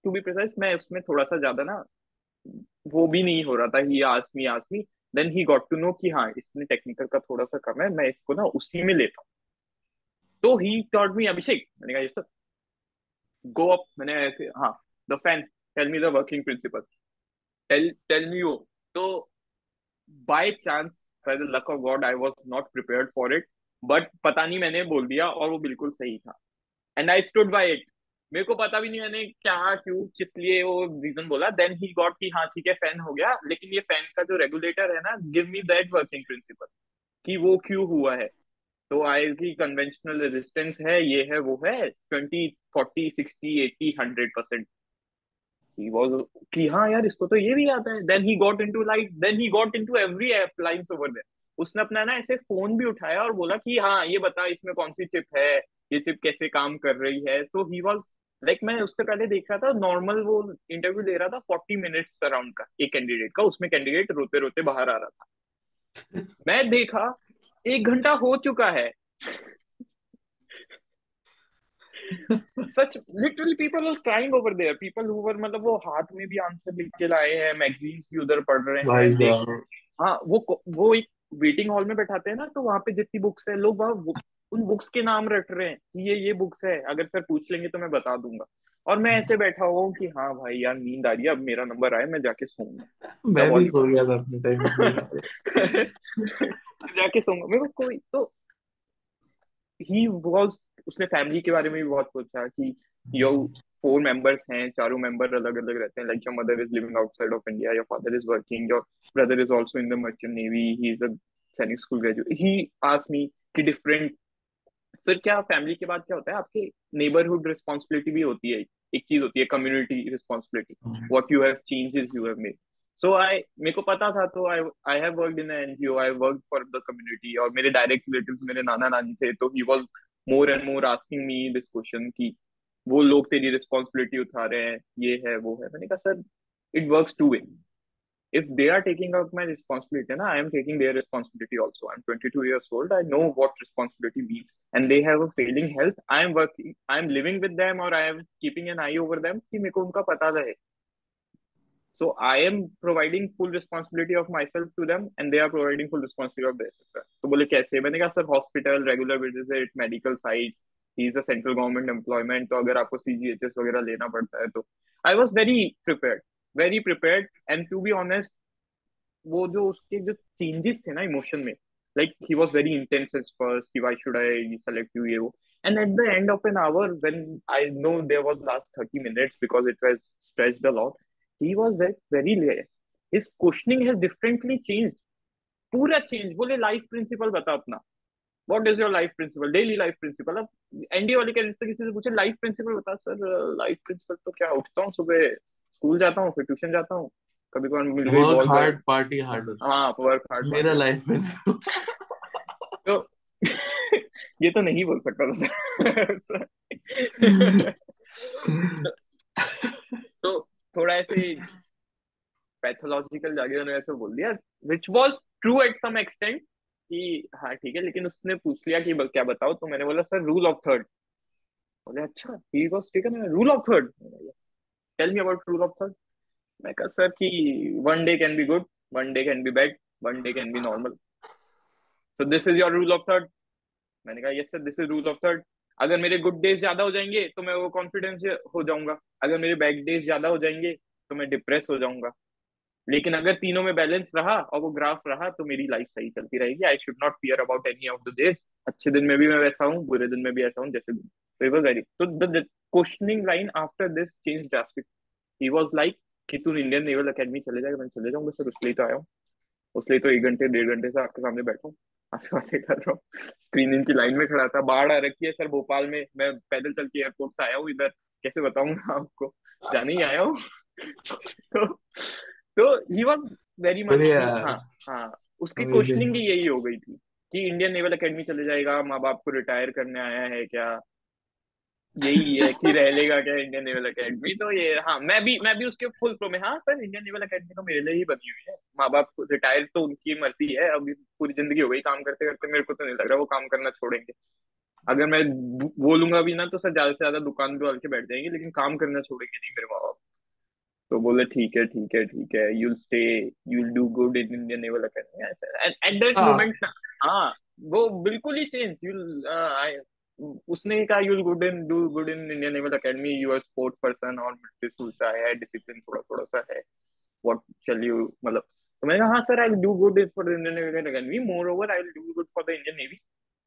टू बी प्रिसाइज मैं उसमें थोड़ा सा ज़्यादा ना वो भी नहीं हो रहा था। ही आसमी आसमी then he got to know कि हाँ इसमें टेक्निकल का थोड़ा सा कम है, मैं इसको ना उसी में लेता हूँ। तो ही टॉट मी अभिषेक। मैंने कहा ये सर। गो अप मैंने ऐसे हाँ the fan tell me the working principle tell tell me वो। तो by chance by the luck of God I was not prepared for it but पता नहीं मैंने बोल दिया और वो बिल्कुल सही था। And I stood by it मेरे को पता भी नहीं मैंने क्या, क्यों, किस लिए वो रीजन बोला। देन ही गॉट कि हाँ ठीक है फ़ैन हो गया। लेकिन ये फ़ैन का जो रेगुलेटर है ना give me that working principle कि वो क्यों हुआ है। तो आई की कन्वेंशनल रेजिस्टेंस है, ये है, वो है twenty forty sixty eighty hundred percent कि हाँ यार, इसको तो ये भी आता है। Then he got into like, then he got into every appliance over there उसने अपना ना ऐसे फ़ोन भी उठाया और बोला कि हाँ ये बता, इसमें कौन सी चिप है? ये चिप कैसे काम कर रही है? So he was like like मैं उससे पहले देख रहा था नॉर्मल वो इंटरव्यू दे रहा था फोर्टी मिनट्स अराउंड का एक कैंडिडेट का उसमें कैंडिडेट रोते रोते बाहर आ रहा था। *laughs* मैं देखा एक घंटा हो चुका है। सच literally people was crying over there people who were मतलब वो हाथ में भी आंसर लिख के लाए हैं मैगजीन्स भी उधर पढ़ रहे हैं हाँ वो वो एक वेटिंग हॉल में बैठाते हैं ना तो वहाँ पे जितनी बुक्स है लोग वहाँ उन बुक्स के नाम रट रहे हैं। ये ये बुक्स है। अगर सर पूछ लेंगे तो मैं बता दूँगा। और मैं ऐसे बैठा हुआ हूँ कि हाँ भाई यार नींद आ रही है अब मेरा नंबर आए मैं जाके सोऊँगा। मैं भी सो गया था अपने टाइम पे। *laughs* जाके सोऊँगा। मेरे को कोई तो ही वाज उसने फैमिली के बारे में भी बहुत पूछा कि यो फोर मेंबर्स हैं चारों मेंबर अलग अलग रहते हैं। Like your mother is living outside of India your father is working your brother is also in the merchant navy he is a Sainik school graduate he asked me कि different फिर क्या family के बाद क्या होता है? आपके neighbourhood responsibility भी होती है। एक चीज़ होती है community responsibility what you have changes you have made so I मेरे को पता था तो I I have worked in NGO I work for the community और मेरे डायरेक्ट रिलेटिव्स मेरे नाना नानी थे तो he was more and more asking me this question कि वो लोग तेरी रिस्पॉन्सिबिलिटी उठा रहे हैं ये है वो है। मैंने कहा sir it works two way if they are taking up my responsibility na, i am taking their responsibility also i'm 22 years old i know what responsibility means and they have a failing health i am working i am living with them or i am keeping an eye over them कि मेरे को उनका पता रहे so i am providing full responsibility of myself to them and they are providing full responsibility of theirs तो बोले कैसे मैंने कहा sir hospital regular visit medical site he is a central government employment तो अगर आपको सीजीएचएस वगैरह लेना पड़ता है तो I was very prepared very prepared and to be honest वो जो उसके जो चेंजेस थे ना इमोशन में like he was very intense at first should I select you ये वो. And at the end of an hour, when i know there was last 30 minutes because it was stretched a lot, he was very very late. His questioning has differently changed. पूरा change बोले life principle बता अपना. What is your life principle daily life principle अब NDA वाले किसी से पूछे life principle बता सर लाइफ प्रिंसिपल तो क्या, उठता हूँ सुबह स्कूल जाता हूँ फिर ट्यूशन जाता हूँ। कभी कभार मिल गई work ball hard party harder हाँ। वर्क हार्ड मेरा लाइफ में तो *laughs* ये तो नहीं बोल सकता था *laughs* तो थोड़ा ऐसे पैथोलॉजिकल जाके उन्होंने ऐसे बोल दिया which was true at some extent कि हाँ ठीक है लेकिन उसने पूछ लिया कि क्या बताओ तो मैंने बोला सर रूल ऑफ़ थर्ड बोले अच्छा he was taken rule of third tell me about rule of third मैं कहा, सर, कि one day can be good one day can be bad one day can be normal so this is your rule of third मैंने कहा yes sir this is rule of third अगर मेरे good days ज़्यादा हो जाएँगे तो मैं वो कॉन्फिडेंस हो जाऊँगा। अगर मेरे बैड डेज़ ज़्यादा हो जाएँगे तो मैं डिप्रेस हो जाऊँगा। लेकिन अगर तीनों में बैलेंस रहा और वो ग्राफ रहा तो मेरी लाइफ सही चलती रहेगी। I should not fear about any of the days अच्छे दिन में भी मैं वैसा हूँ, बुरे दिन में भी ऐसा हूँ, जैसे तो वाज वेरी तो the questioning line after this change drastic he was like कि तू इंडियन नेवल अकेडमी चले जाएगा मैं चले जाऊँगा सर उसलिए तो आया हूँ। उसलिए तो एक घंटे डेढ़ घंटे से आपके सामने बैठा हूँ। आपसे बातें कर रहा हूँ। स्क्रीनिंग की लाइन में खड़ा था बाढ़ आ रखी है सर भोपाल में। मैं पैदल चल के एयरपोर्ट से आया हूँ इधर। कैसे बताऊँगा आपको? जाने ही आया हूँ। तो तो ही वॉज़ वेरी मच हाँ हाँ। उसकी क्वेश्चनिंग ही यही हो गई थी कि इंडियन नेवल अकेडमी चले जाएगा माँ बाप को रिटायर करने आया है क्या? यही है कि रह लेगा क्या इंडियन नेवल अकेडमी तो ये हाँ मैं भी मैं भी उसके फुल फ्लो में हाँ सर इंडियन नेवल अकेडमी तो मेरे लिए ही बनी हुई है। माँ बाप रिटायर तो उनकी मर्ज़ी है अभी पूरी ज़िंदगी हो गई काम करते करते मेरे को तो नहीं लग रहा वो काम करना छोड़ेंगे। अगर मैं बोलूँगा भी ना तो सर ज़्यादा से ज़्यादा दुकान पे के बैठ जाएँगे लेकिन काम करना छोड़ेंगे नहीं मेरे माँ बाप तो बोले ठीक है ठीक है ठीक है you'll stay you'll do good in Indian naval academy at that moment हाँ। वो बिल्कुल ही चेंज यूल उसने कहा you'll good in do good in Indian naval academy you are sports person और मिलिट्री स्कूल से है डिसिप्लिन थोड़ा थोड़ा सा है. व्हाट शैल यू मतलब तो मैंने कहा हाँ sir I do good for the Indian naval academy moreover I do good for the Indian navy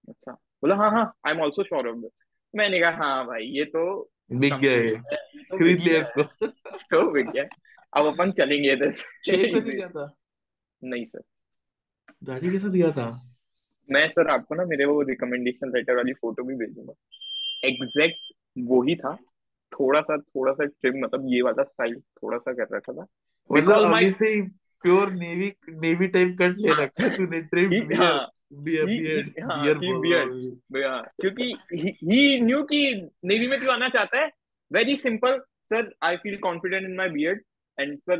अच्छा बोला हाँ हाँ I am also sure of this मैंने कहा हाँ भाई ये तो बिक गया तो खरीद लिया इसको। तो बिक गया। अब अपन चलेंगे इधर से। नहीं सर दाढ़ी कैसा दिया था? मैं सर आपको ना मेरे वो रिकमेंडेशन लेटर वाली फ़ोटो भी भेजूँगा एग्जैक्ट वो ही था। थोड़ा सा थोड़ा सा ट्रिम मतलब ये वाला स्टाइल थोड़ा सा कर रखा था। मतलब अभी से pure navy navy type cut ले रखा है तूने ट्रिम बियर *laughs* हाँ। बियर बियर हाँ बियर हूँ। क्योंकि ही न्यू कि नेवी में क्यों आना चाहता है। Very simple sir i feel confident in my beard and sir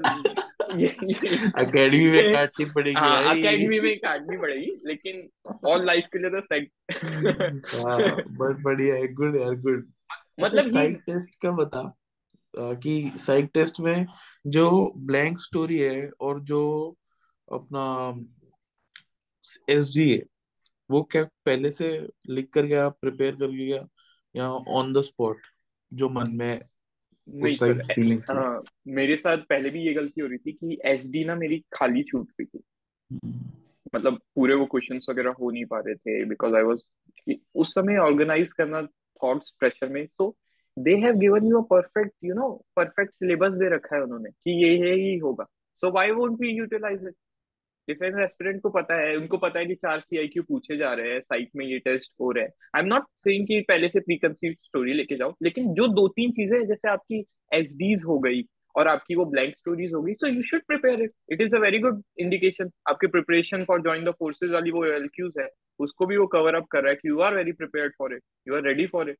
academy में काटनी पड़ेगी हाँ अकेडमी में काटनी पड़ेगी लेकिन ऑल लाइफ के लिए तो सेट हाँ बहुत बढ़िया है गुड यार गुड अच्छा मतलब साइक टेस्ट का बता अ, कि साइक टेस्ट में जो ब्लैंक स्टोरी है और जो अपना एस डी है वो क्या पहले से लिख कर गया प्रिपेयर कर गया या ऑन द स्पॉट जो मन में नहीं सर फीलिंग्स हाँ मेरे साथ पहले भी ये गलती हो रही थी कि एसडी ना मेरी खाली छूट रही थी। हम्म, मतलब पूरे वो क्वेश्चंस वगैरह हो नहीं पा रहे थे बिकॉज़ आई वाज उस समय ऑर्गेनाइज करना थॉट्स प्रेशर में so they have given you a perfect you know perfect syllabus दे रखा है उन्होंने कि ये ये ही होगा। So why won't we utilize it defence aspirant को पता है, उनको पता है कि चार सीआईक्यू पूछे जा रहे हैं साइट में ये टेस्ट हो रहा है। आई एम नॉट सेइंग कि पहले से प्री कंसीव स्टोरी लेके जाओ, लेकिन जो दो तीन चीज़ें हैं, जैसे आपकी एसडीज हो गई और आपकी वो ब्लैंक स्टोरीज हो गई so you should prepare it it is a very good indication आपके preparation for join the forces वाली वो एलक्यूज है, उसको भी वो कवर अप कर रहा है कि you are very prepared for it you are ready for it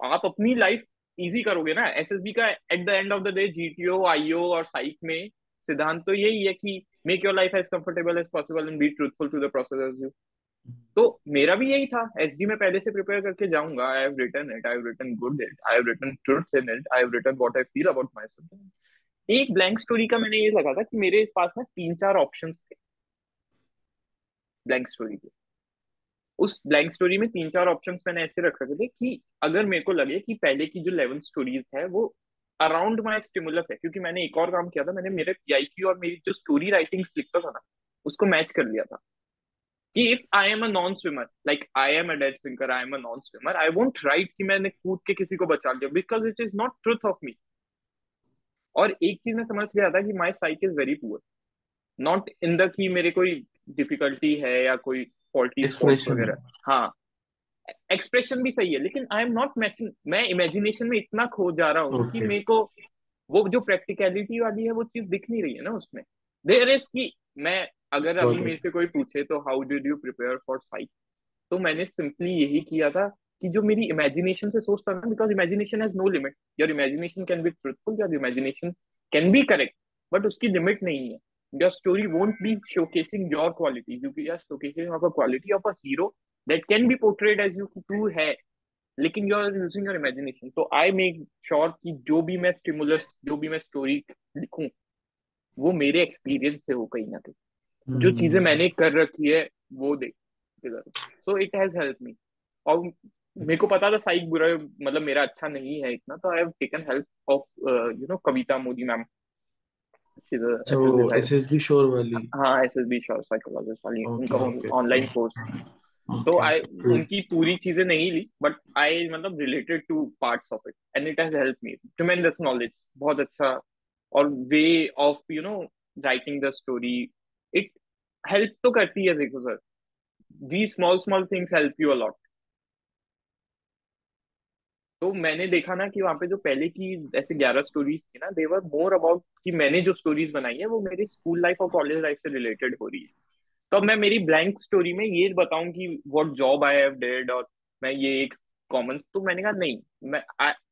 आप अपनी लाइफ इजी करोगे ना एसएसबी का at the end of the day GTO IO और साइक में सिद्धांत तो यही है कि make your life as comfortable as possible and be truthful to the process as you तो मेरा भी यही था। एसडी में पहले से प्रिपेयर करके जाऊँगा। I have written it I have written good it I have written truth in it I have written what I feel about myself एक ब्लैंक स्टोरी का मैंने ये लगा था कि मेरे पास ना तीन चार ऑप्शंस थे। ब्लैंक स्टोरी के। उस ब्लैंक स्टोरी में तीन चार ऑप्शंस मैंने ऐसे रख रखे थे कि अगर मेरे को लगे कि पहले की जो इलेवन स्टोरीज है वो अराउंड माई स्टिमुलस है क्योंकि मैंने एक और काम किया था मैंने मेरे पीआईक्यू और मेरी जो स्टोरी राइटिंग्स लिखता था ना उसको मैच कर लिया था। कि if I am a non swimmer like I am a dead sinker I am a non swimmer I won't write कि मैंने कूद के किसी को बचा लिया because it is not truth of me और एक चीज़ मैं समझ गया था कि my psych is very poor not in the कि मेरे कोई डिफिकल्टी है या कोई फॉल्टी वगैरह। हाँ। एक्सप्रेशन भी सही है लेकिन आई एम नॉट मैचिंग मैं इमेजिनेशन में इतना खो जा रहा हूँ कि मेरे को वो जो प्रैक्टिकलिटी वाली है वो चीज़ दिख नहीं रही है ना उसमें। देर इज़ की मैं अगर अभी मेरे से कोई पूछे तो how did you prepare for site तो मैंने सिंपली यही किया था कि जो मेरी इमेजिनेशन से सोचता था because imagination has no limit your imagination can be truthful your imagination can be correct but उसकी लिमिट नहीं है। Your story won't be you are showcasing of a quality of a hero that can be portrayed as you true है लेकिन you are using your imagination तो I make sure कि जो भी मैं स्टिमुलस जो भी मैं स्टोरी लिखूं वो मेरे एक्सपीरियंस से हो कहीं ना कहीं जो चीज़ें मैंने कर रखी है वो देख so it has help me और मेरे को पता था साइक बुरा मतलब मेरा अच्छा नहीं है इतना तो I have taken help of you know Kavita Modi ma'am SSB शोर वाली हाँ एसएसबी शोर साइकोलॉजिस्ट वाली उनका ऑनलाइन कोर्स तो आई उनकी पूरी चीज़ें नहीं ली बट आई मतलब related to parts of it and it has help me tremendous knowledge बहुत अच्छा और way of you know writing the story it help तो करती है देखो sir the small small things help you a lot तो मैंने देखा ना कि वहाँ पे जो पहले की ऐसे ग्यारह स्टोरीज थी ना देवर मोर अबाउट कि मैंने जो स्टोरीज बनाई है वो मेरी स्कूल लाइफ और कॉलेज लाइफ से रिलेटेड हो रही है. तो मैं मेरी ब्लैंक स्टोरी में ये बताऊँ कि what job I have did और मैं ये एक कॉमन तो मैंने कहा, नहीं, मैं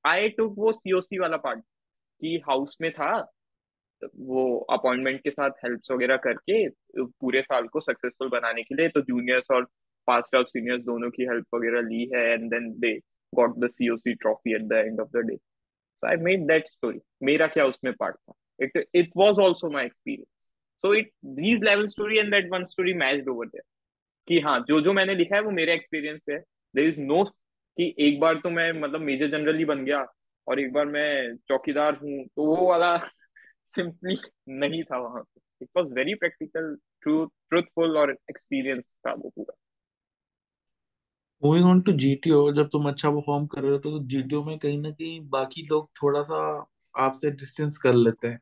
आई टुक वो सीओसी वाला पार्ट कि हाउस में था, वो अपॉइंटमेंट के साथ हेल्प्स वगैरह करके पूरे साल को सक्सेसफुल बनाने के लिए तो जूनियर्स और पास्ट आउट सीनियर्स दोनों की हेल्प वगैरह ली है and then they got the COC trophy at the end of the day so I made that story मेरा क्या उसमें पार्ट था? It it was also my experience so it these level story and that one story matched over there कि हाँ जो जो मैंने लिखा है वो मेरे एक्सपीरियंस है। देयर इज़ नो कि एक बार तो मैं मतलब मेजर जनरल ही बन गया और एक बार मैं चौकीदार हूँ तो वो वाला *laughs* सिंपली नहीं था वहाँ it was very practical true truthful और एक्सपीरियंस था वो पूरा। मूविंग ऑन टू जीटीओ जब तुम अच्छा परफॉर्म कर रहे हो तो जीटीओ में कहीं ना कहीं बाकी लोग थोड़ा सा आपसे डिस्टेंस कर लेते हैं।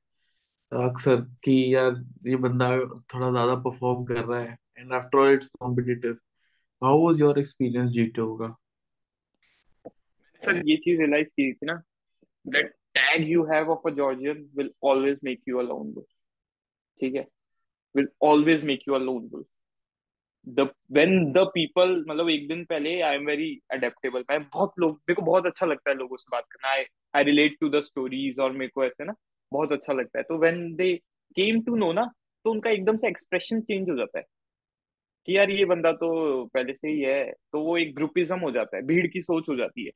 अक्सर कि यार ये बंदा थोड़ा ज़्यादा परफॉर्म कर रहा है and after all it's competitive how was your experience GTO का सर, ये चीज़ रियलाइज़ की थी ना that tag you have of a Georgian will always make you a lone wolf ठीक है? Will always make you a lone wolf the when the people मतलब एक दिन पहले आई एम वेरी अडेप्टेबल मैं बहुत लोग, मेरे को बहुत अच्छा लगता है लोगों से बात करना. I I relate to the stories और मेरे को ऐसे ना बहुत अच्छा लगता है। तो when they came to know ना तो उनका एकदम से एक्सप्रेशन चेंज हो जाता है कि यार ये बंदा तो पहले से ही है तो वो एक ग्रुपिज्म हो जाता है, भीड़ की सोच हो जाती है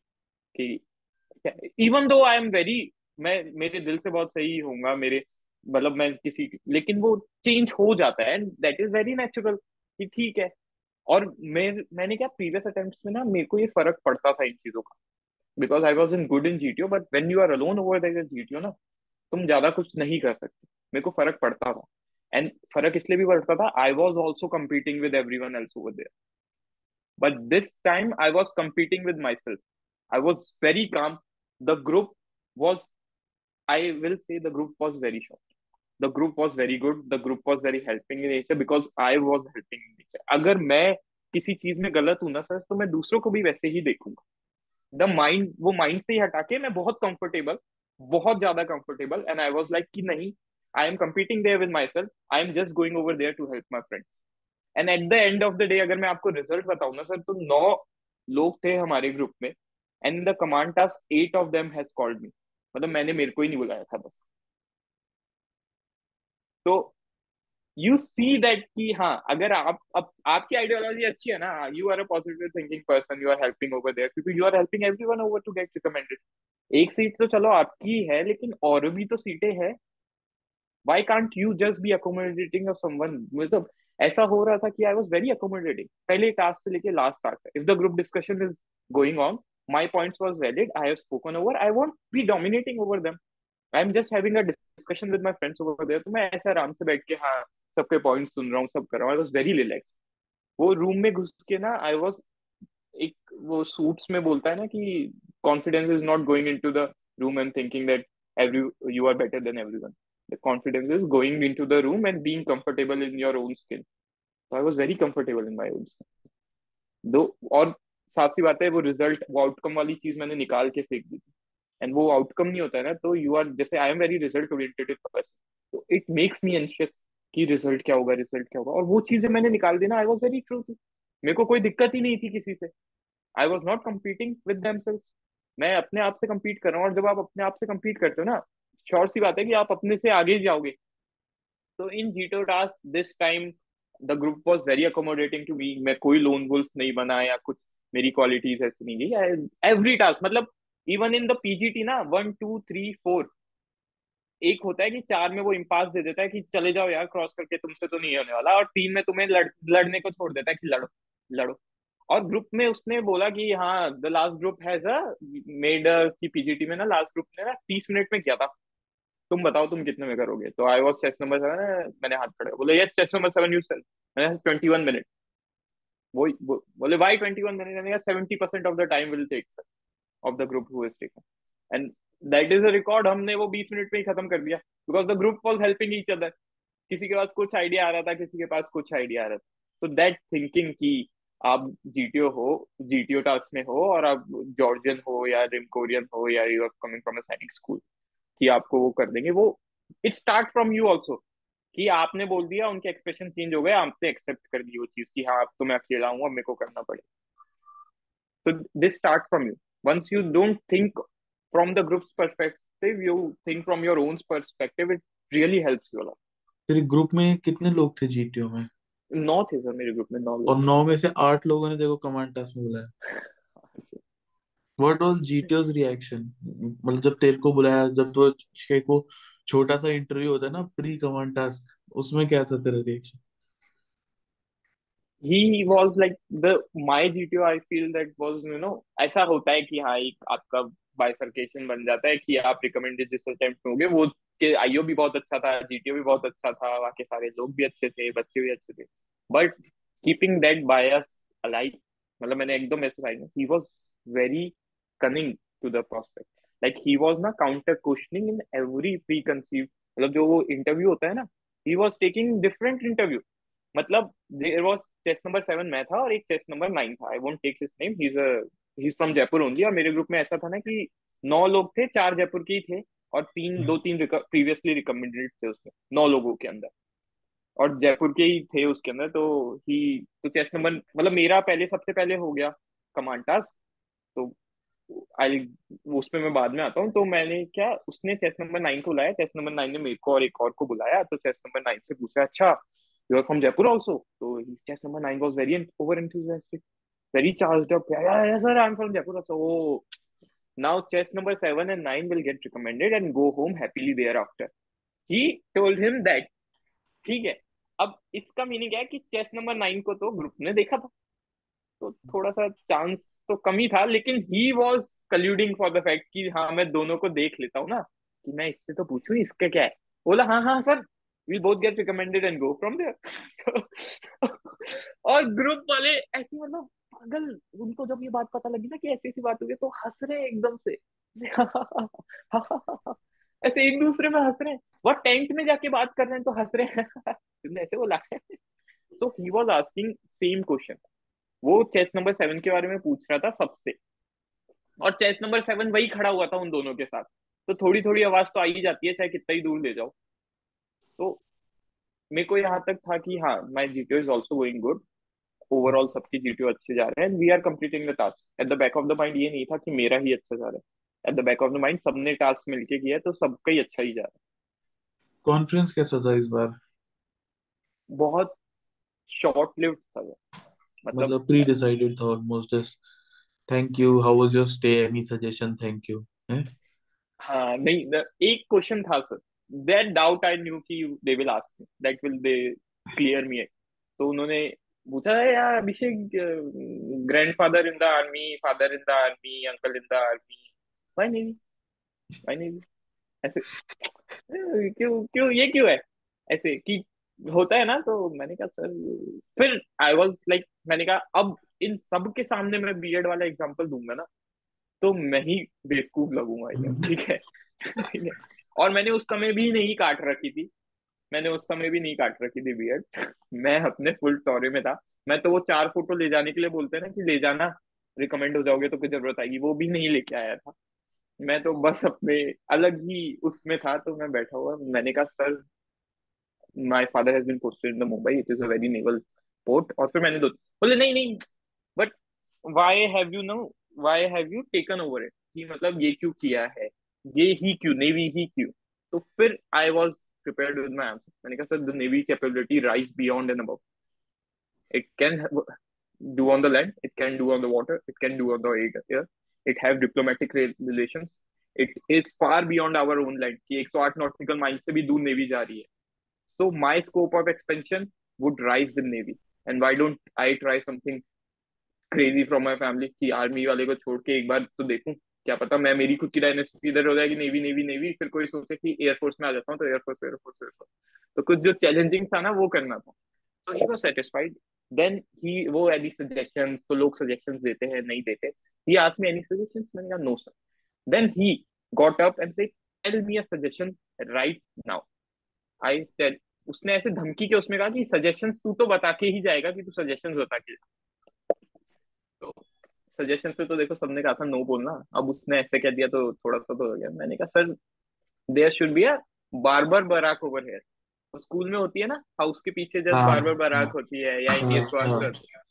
कि even though I am very मैं, मेरे दिल से बहुत सही होऊँगा, मेरे मतलब मैं किसी, लेकिन वो चेंज हो जाता है and that is very natural कि ठीक है। और मैं, मैंने क्या प्रीवियस अटेम्प्ट में ना, मेरे को ये फ़र्क पड़ता था इन चीज़ों का। Because I was in good in GTO but when you are alone over that GTO ना तुम ज़्यादा कुछ नहीं कर सकते मेरे को फ़र्क पड़ता था एंड फ़र्क इसलिए भी पड़ता था I was also competing with everyone else over but this time I was competing with myself I was very calm the group was I will say the group was very short. The group was very good. The group was very helping in nature because I was helping in nature. अगर मैं किसी चीज़ में गलत हूँ ना sir तो मैं दूसरों को भी वैसे ही देखूँगा द माइंड वो माइंड से ही हटा के मैं बहुत कंफर्टेबल बहुत ज़्यादा comfortable and I was like कि नहीं I am competing there with myself I am just going over there to help my friends and at the end of the day अगर मैं आपको रिज़ल्ट बताऊँ ना सर तो नौ लोग थे हमारे ग्रुप में and the command task at of them has called me मतलब मैंने मेरे को ही नहीं बुलाया था बस। तो यू सी दैट कि हाँ अगर आप, अब आपकी आइडियोलॉजी अच्छी है ना you are a positive thinking person you are helping over there क्योंकि you are helping everyone over to get recommended एक सीट तो चलो आपकी है, लेकिन और भी तो सीटें हैं। Why can't you just be accommodating of someone? मतलब ऐसा हो रहा था कि आई वॉज़ वेरी अकोमोडेटिंग पहले टास्क से लेके last task if the group discussion is going on my points was valid, i have spoken over, i won't be dominating over I am just having a discussion with my friends over there तो मैं ऐसे आराम से बैठ के हाँ सबके point सुन रहा हूँ, सब कर रहा हूँ। आई वाज वेरी रिलैक्स वो रूम में घुस के ना आई वाज एक वो सूट्स में बोलता है ना कि confidence is not going into the room and thinking that every you are better than everyone the confidence is going into the room and being comfortable in your own skin so i was very comfortable in my own skin. दो और साफ़ सी बात है, वो result वो outcome वाली चीज़ मैंने निकाल के फेंक दी थी। एंड वो आउटकम नहीं होता है ना तो यू आर जैसे I am very result oriented person तो इट मेक्स मी एंशियस कि रिज़ल्ट क्या होगा रिज़ल्ट क्या होगा। और वो चीज़ें मैंने निकाल दी ना आई वॉज़ वेरी ट्रू थी मेरे को कोई दिक्कत ही नहीं थी किसी से। I was not competing with मैं अपने आप से कम्पीट कर रहा हूँ और जब आप अपने आप से कम्पीट करते हो ना श्योर सी बात है कि आप अपने से आगे जाओगे। तो in GTO task this time the group was very accommodating to me मैं कोई लोन वुल्फ नहीं बना या कुछ, मेरी क्वालिटीज ऐसी नहीं गई। एवरी टास्क मतलब इवन इन द पीजीटी ना वन टू थ्री फोर एक होता है कि चार में वो इम्पास दे देता है कि चले जाओ यार क्रॉस करके तुमसे तो नहीं होने वाला। और तीन में तुम्हें लड़, लड़ने को छोड़ देता है कि लड़ो लड़ो। और ग्रुप में उसने बोला कि हाँ the last group has a made की पीजीटी में ना लास्ट ग्रुप ने ना तीस मिनट में किया था। तुम बताओ तुम कितने में करोगे? तो I was chest number seven मैंने हाथ खड़ा बोले yes chest number seven you sell मैंने ट्वेंटी वन मिनट वो बोले वाई ट्वेंटी वन मैंने seventy percent of the time will take of the group who is taken and that is a record हमने वो बीस मिनट में ही खत्म कर दिया। Because the group was helping each other किसी के पास कुछ आइडिया आ रहा था, किसी के पास कुछ आइडिया आ रहा था। तो दैट थिंकिंग की आप जीटीओ हो जीटीओ टास्क में हो, और आप जॉर्जियन हो, या रिमकोरियन हो, या you are coming from a Sainik school कि आपको वो कर देंगे। वो it start from you also कि आपने बोल दिया, उनके एक्सप्रेशन चेंज हो गए, आपने एक्सेप्ट कर दी वो चीज़ कि हाँ अब तो मैं अकेला हूँ, अब मेरे को करना पड़े तो this start from you once you don't think from the group's perspective you think from your own perspective it really helps you a lot तेरे ग्रुप में कितने लोग थे जीटीओ में? नौ थे सर मेरे ग्रुप में नौ और नौ में से आठ लोगों ने देखो कमांड टास्क में बुलाया। व्हाट वाज जीटीओस रिएक्शन मतलब जब तेरे को बुलाया जब तो को छोटा सा इंटरव्यू होता है ना प्री कमांड टास्क उसमें क्या था तेरा reaction he was like the my GTO I feel that was you know ऐसा होता है कि हाँ एक आपका बाइफर्केशन बन जाता है कि आप रिकमेंडेड जिस अटेम्प्ट में होगे, वो के आईओ भी बहुत अच्छा था जीटीओ भी बहुत अच्छा था वहाँ के सारे लोग भी अच्छे थे, बच्चे भी अच्छे थे। But keeping that bias alive मतलब मैंने एकदम ऐसे ही was very cunning to the prospect like he was ना counter questioning in every preconceive मतलब जो वो इंटरव्यू होता है ना he was taking different interview मतलब there was chest number seven मैं था और एक चेस्ट नंबर नाइन था। I won't take his name he is from Jaipur only और मेरे ग्रुप में ऐसा था ना कि नौ लोग थे चार जयपुर के ही थे और तीन दो तीन प्रीवियसली रिकमेंडेड थे उसमें नौ लोगों के अंदर। और जयपुर के ही थे उसके अंदर तो ही तो चेस नंबर मतलब मेरा पहले सबसे पहले हो गया कमांड टास्क तो आई उसमें मैं बाद में आता हूँ तो मैंने क्या उसने चेस नंबर नाइन को बुलाया चेस नंबर नाइन ने मेरे को और एक और को बुलाया तो चेस नंबर नाइन से पूछा अच्छा you are from Jaipur also तो chest number nine was very over enthusiastic very charged up. Yeah, yeah, yeah, sir, I'm from Jaipur. So now chess number seven and nine will get recommended and go home happily thereafter. He told him that ठीक है अब इसका meaning है कि chess number nine को तो group ने देखा था तो थोड़ा सा चांस तो कम ही था लेकिन he was colluding for the fact कि हाँ मैं दोनों को देख लेता हूँ ना कि मैं इससे तो पूछू इसका क्या है बोला हाँ हाँ sir we both get recommended and go from there और ग्रुप वाले ऐसे मतलब पागल, उनको जब ये बात पता लगी ना कि ऐसी ऐसी बात हुई तो हंस रहे एकदम से। *laughs* ऐसे एक दूसरे में हंस रहे हैं। वो टेंट में जाके बात कर रहे हैं तो हंस रहे हैं। *laughs* तुमने ऐसे बोला। तो he was asking same question वो चेस नंबर सेवन के बारे में पूछ रहा था सबसे। और चेस नंबर सेवन वही खड़ा हुआ था उन दोनों के साथ। तो थोड़ी थोड़ी आवाज़ तो आ ही जाती है, चाहे कितना ही दूर ले जाओ। तो मेरे को यहाँ तक था कि हाँ my GTO is also going good overall सबकी जीटीओ अच्छे जा रहे हैं and we are completing the task at the back of the mind ये नहीं था कि मेरा ही अच्छा जा रहा है। At the back of the mind सबने टास्क मिलके किया तो सबका ही अच्छा ही जा रहा है। कॉन्फ्रेंस कैसा था इस बार? बहुत शॉर्ट लिव्ड था मतलब मतलब प्री डिसाइडेड था almost just thank you how was your stay any suggestion thank you हाँ नहीं एक क्वेश्चन था sir that doubt I knew कि they will ask me that will they clear me तो उन्होंने पूछा है यार Abhishek grandfather in the army father in the army uncle in the army why नहीं? व्हाई नहीं? ऐसे क्यों क्यों ये क्यों है? ऐसे कि होता है ना तो मैंने कहा सर फिर आई वाज लाइक मैंने कहा अब इन सब के सामने मैं बीएड वाला एग्जांपल दूँगा ना तो मैं ही बेवकूफ़ लगूँगा है ठीक है? *laughs* *laughs* और मैंने उस समय भी नहीं काट रखी थी। मैंने उस समय भी नहीं काट रखी थी बीएड मैं अपने फुल टॉरे में था। मैं तो वो चार फ़ोटो ले जाने के लिए बोलते ना कि ले जाना रिकमेंड हो जाओगे तो कुछ ज़रूरत आएगी। वो भी नहीं लेके आया था। मैं तो बस अपने, अलग ही उसमें था तो मैं बैठा हुआ। मैंने कहा, sir my father has been posted in the Mumbai it is a very naval port और फिर मैंने दो, बोले, नहीं नहीं but why have you no why have you taken over it कि मतलब ये क्यों किया है? ये ही क्यों नेवी ही क्यों? तो फिर I was prepared with my answer मैंने कहा sir the navy capability rise beyond and above it can do on the land it can do on the water it can do on the air it have diplomatic relations it is far beyond our own land कि 108 nautical miles से भी दूर navy जा रही है so my scope of expansion would rise with navy and why don't i try something crazy from my family कि army वाले को छोड़ के एक बार तो देखूं क्या पता मैं मेरी खुद की डायनेस्टी इधर हो जाएगी नेवी नेवी नेवी फिर कोई सोचे कि एयरफोर्स में आ जाता हूँ तो एयरफोर्स एयरफोर्स एयरफोर्स तो कुछ जो चैलेंजिंग था ना, वो करना था। तो he was satisfied then he वो एनी सजेशंस तो लोग सजेशंस देते हैं, नहीं देते। He asked me any suggestions मैंने कहा no sir then he got up and said tell me a suggestion right now I said उसने ऐसे धमकी के उसमें कहा कि सजेशंस तू तो बता के ही जाएगा कि तू सजेशंस बता के तो सजेशन पे तो देखो सबने कहा था नो बोलना। अब उसने ऐसे कह दिया तो थोड़ा सा तो हो गया। मैंने कहा sir there should be a barber barrack over here तो स्कूल में होती है ना हाउस के पीछे जब बार्बर बराक होती है या इंडियन स्वास्थ्य होती है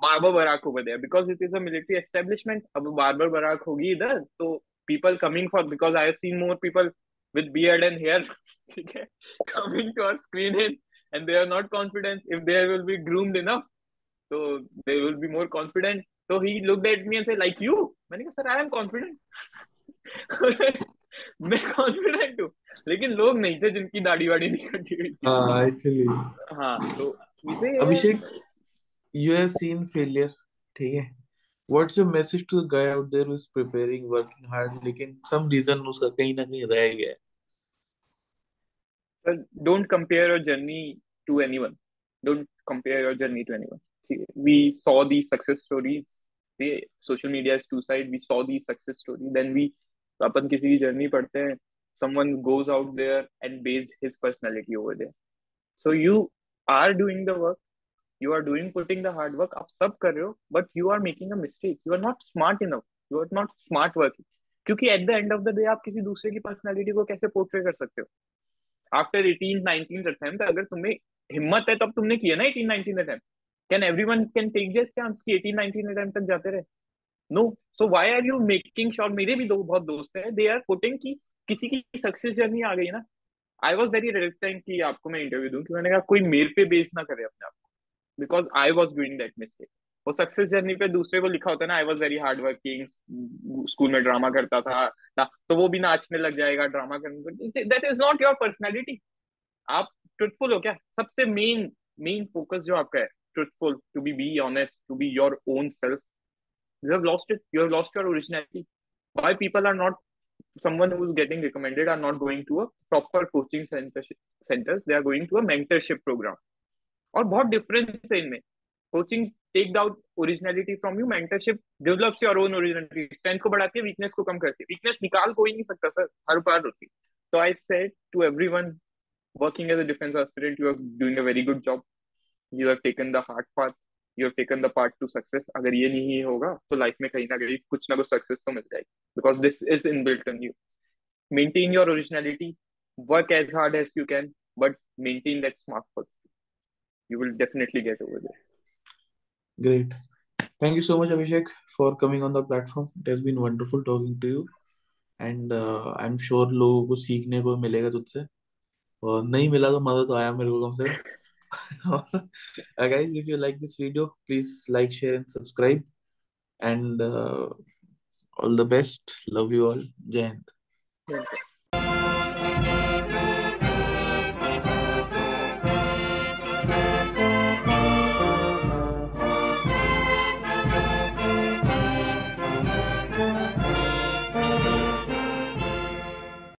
barber barrack over there because it is a military establishment अब बार्बर बराक होगी इधर तो people coming for because I have seen more people with beard and hair ठीक है coming to our screen in and they are not confident. If they will be groomed enough so they will be more confident. So he looked at me and said like you मैंने कहा sir I am confident मैं confident हूँ लेकिन लोग नहीं थे जिनकी दाढ़ी वाड़ी नहीं कटी हुई हाँ एक्चुअली हाँ तो अभिषेक you have seen failure ठीक है what's your message to the guy out there who's preparing working hard लेकिन some reason उसका कहीं ना कहीं रह गया है Sir, don't compare your journey to anyone. Don't compare your journey to anyone. We saw these success stories. पे social media is to side we saw the success story then we अपन किसी की जर्नी पढ़ते हैं someone goes out there and based his personality over there so you are doing the work you are doing putting the hard work आप सब कर रहे हो but you are making a mistake you are not smart enough you are not smart working क्योंकि at the end of the day आप किसी दूसरे की पर्सनैलिटी को कैसे पोर्ट्रे कर सकते हो? आफ्टर एटीन नाइनटीन अगर तुम्हें हिम्मत है तो तुमने किया ना eighteen nineteen attempt can everyone can take chance कि एटीन नाइनटीन अटेम्प्ट तक जाते रहे? No so why are you making sure मेरे भी दो, बहुत दोस्त हैं। दे आर पुटिंग की किसी की सक्सेस जर्नी आ गई ना। आई वॉज़ वेरी रिलेक्टेंट कि आपको मैं इंटरव्यू दूँ, कि मैंने कहा कोई मेरे पे बेस ना करे अपने आप को। Because I was doing that mistake वो सक्सेस जर्नी पे दूसरे को लिखा होता है ना I was very hard working school में ड्रामा करता था, ना। तो वो भी नाचने लग जाएगा ड्रामा करने that is not your personality आप ट्रुथफुल हो क्या? सबसे मेन मेन फोकस जो आपका है truthful to be be honest to be your own self you have lost it you have lost your originality why people are not someone who's getting recommended are not going to a proper coaching center centers they are going to a mentorship program और बहुत difference है इनमें coaching take out originality from you mentorship develops your own originality strength को बढ़ाती है weakness को कम करती है वीकनेस निकाल कोई नहीं सकता सर हर बार होती तो I said to everyone working as a defense aspirant you are doing a very good job you have taken the hard part you have taken the part to success अगर ये नहीं होगा तो लाइफ में कहीं ना कहीं कुछ ना कुछ सक्सेस तो मिल जाएगी। Because this is in built in you maintain your originality work as hard as you can but maintain that smart phone you will definitely get over there great thank you so much Abhishek for coming on the platform it has been wonderful talking to you and I am sure लोगों को सीखने को मिलेगा तुझसे। और नहीं मिला तो मज़ा तो आया मेरे को कम से *laughs* uh, guys if you like this video please like share and subscribe. And uh, all the best. Love you all. Jai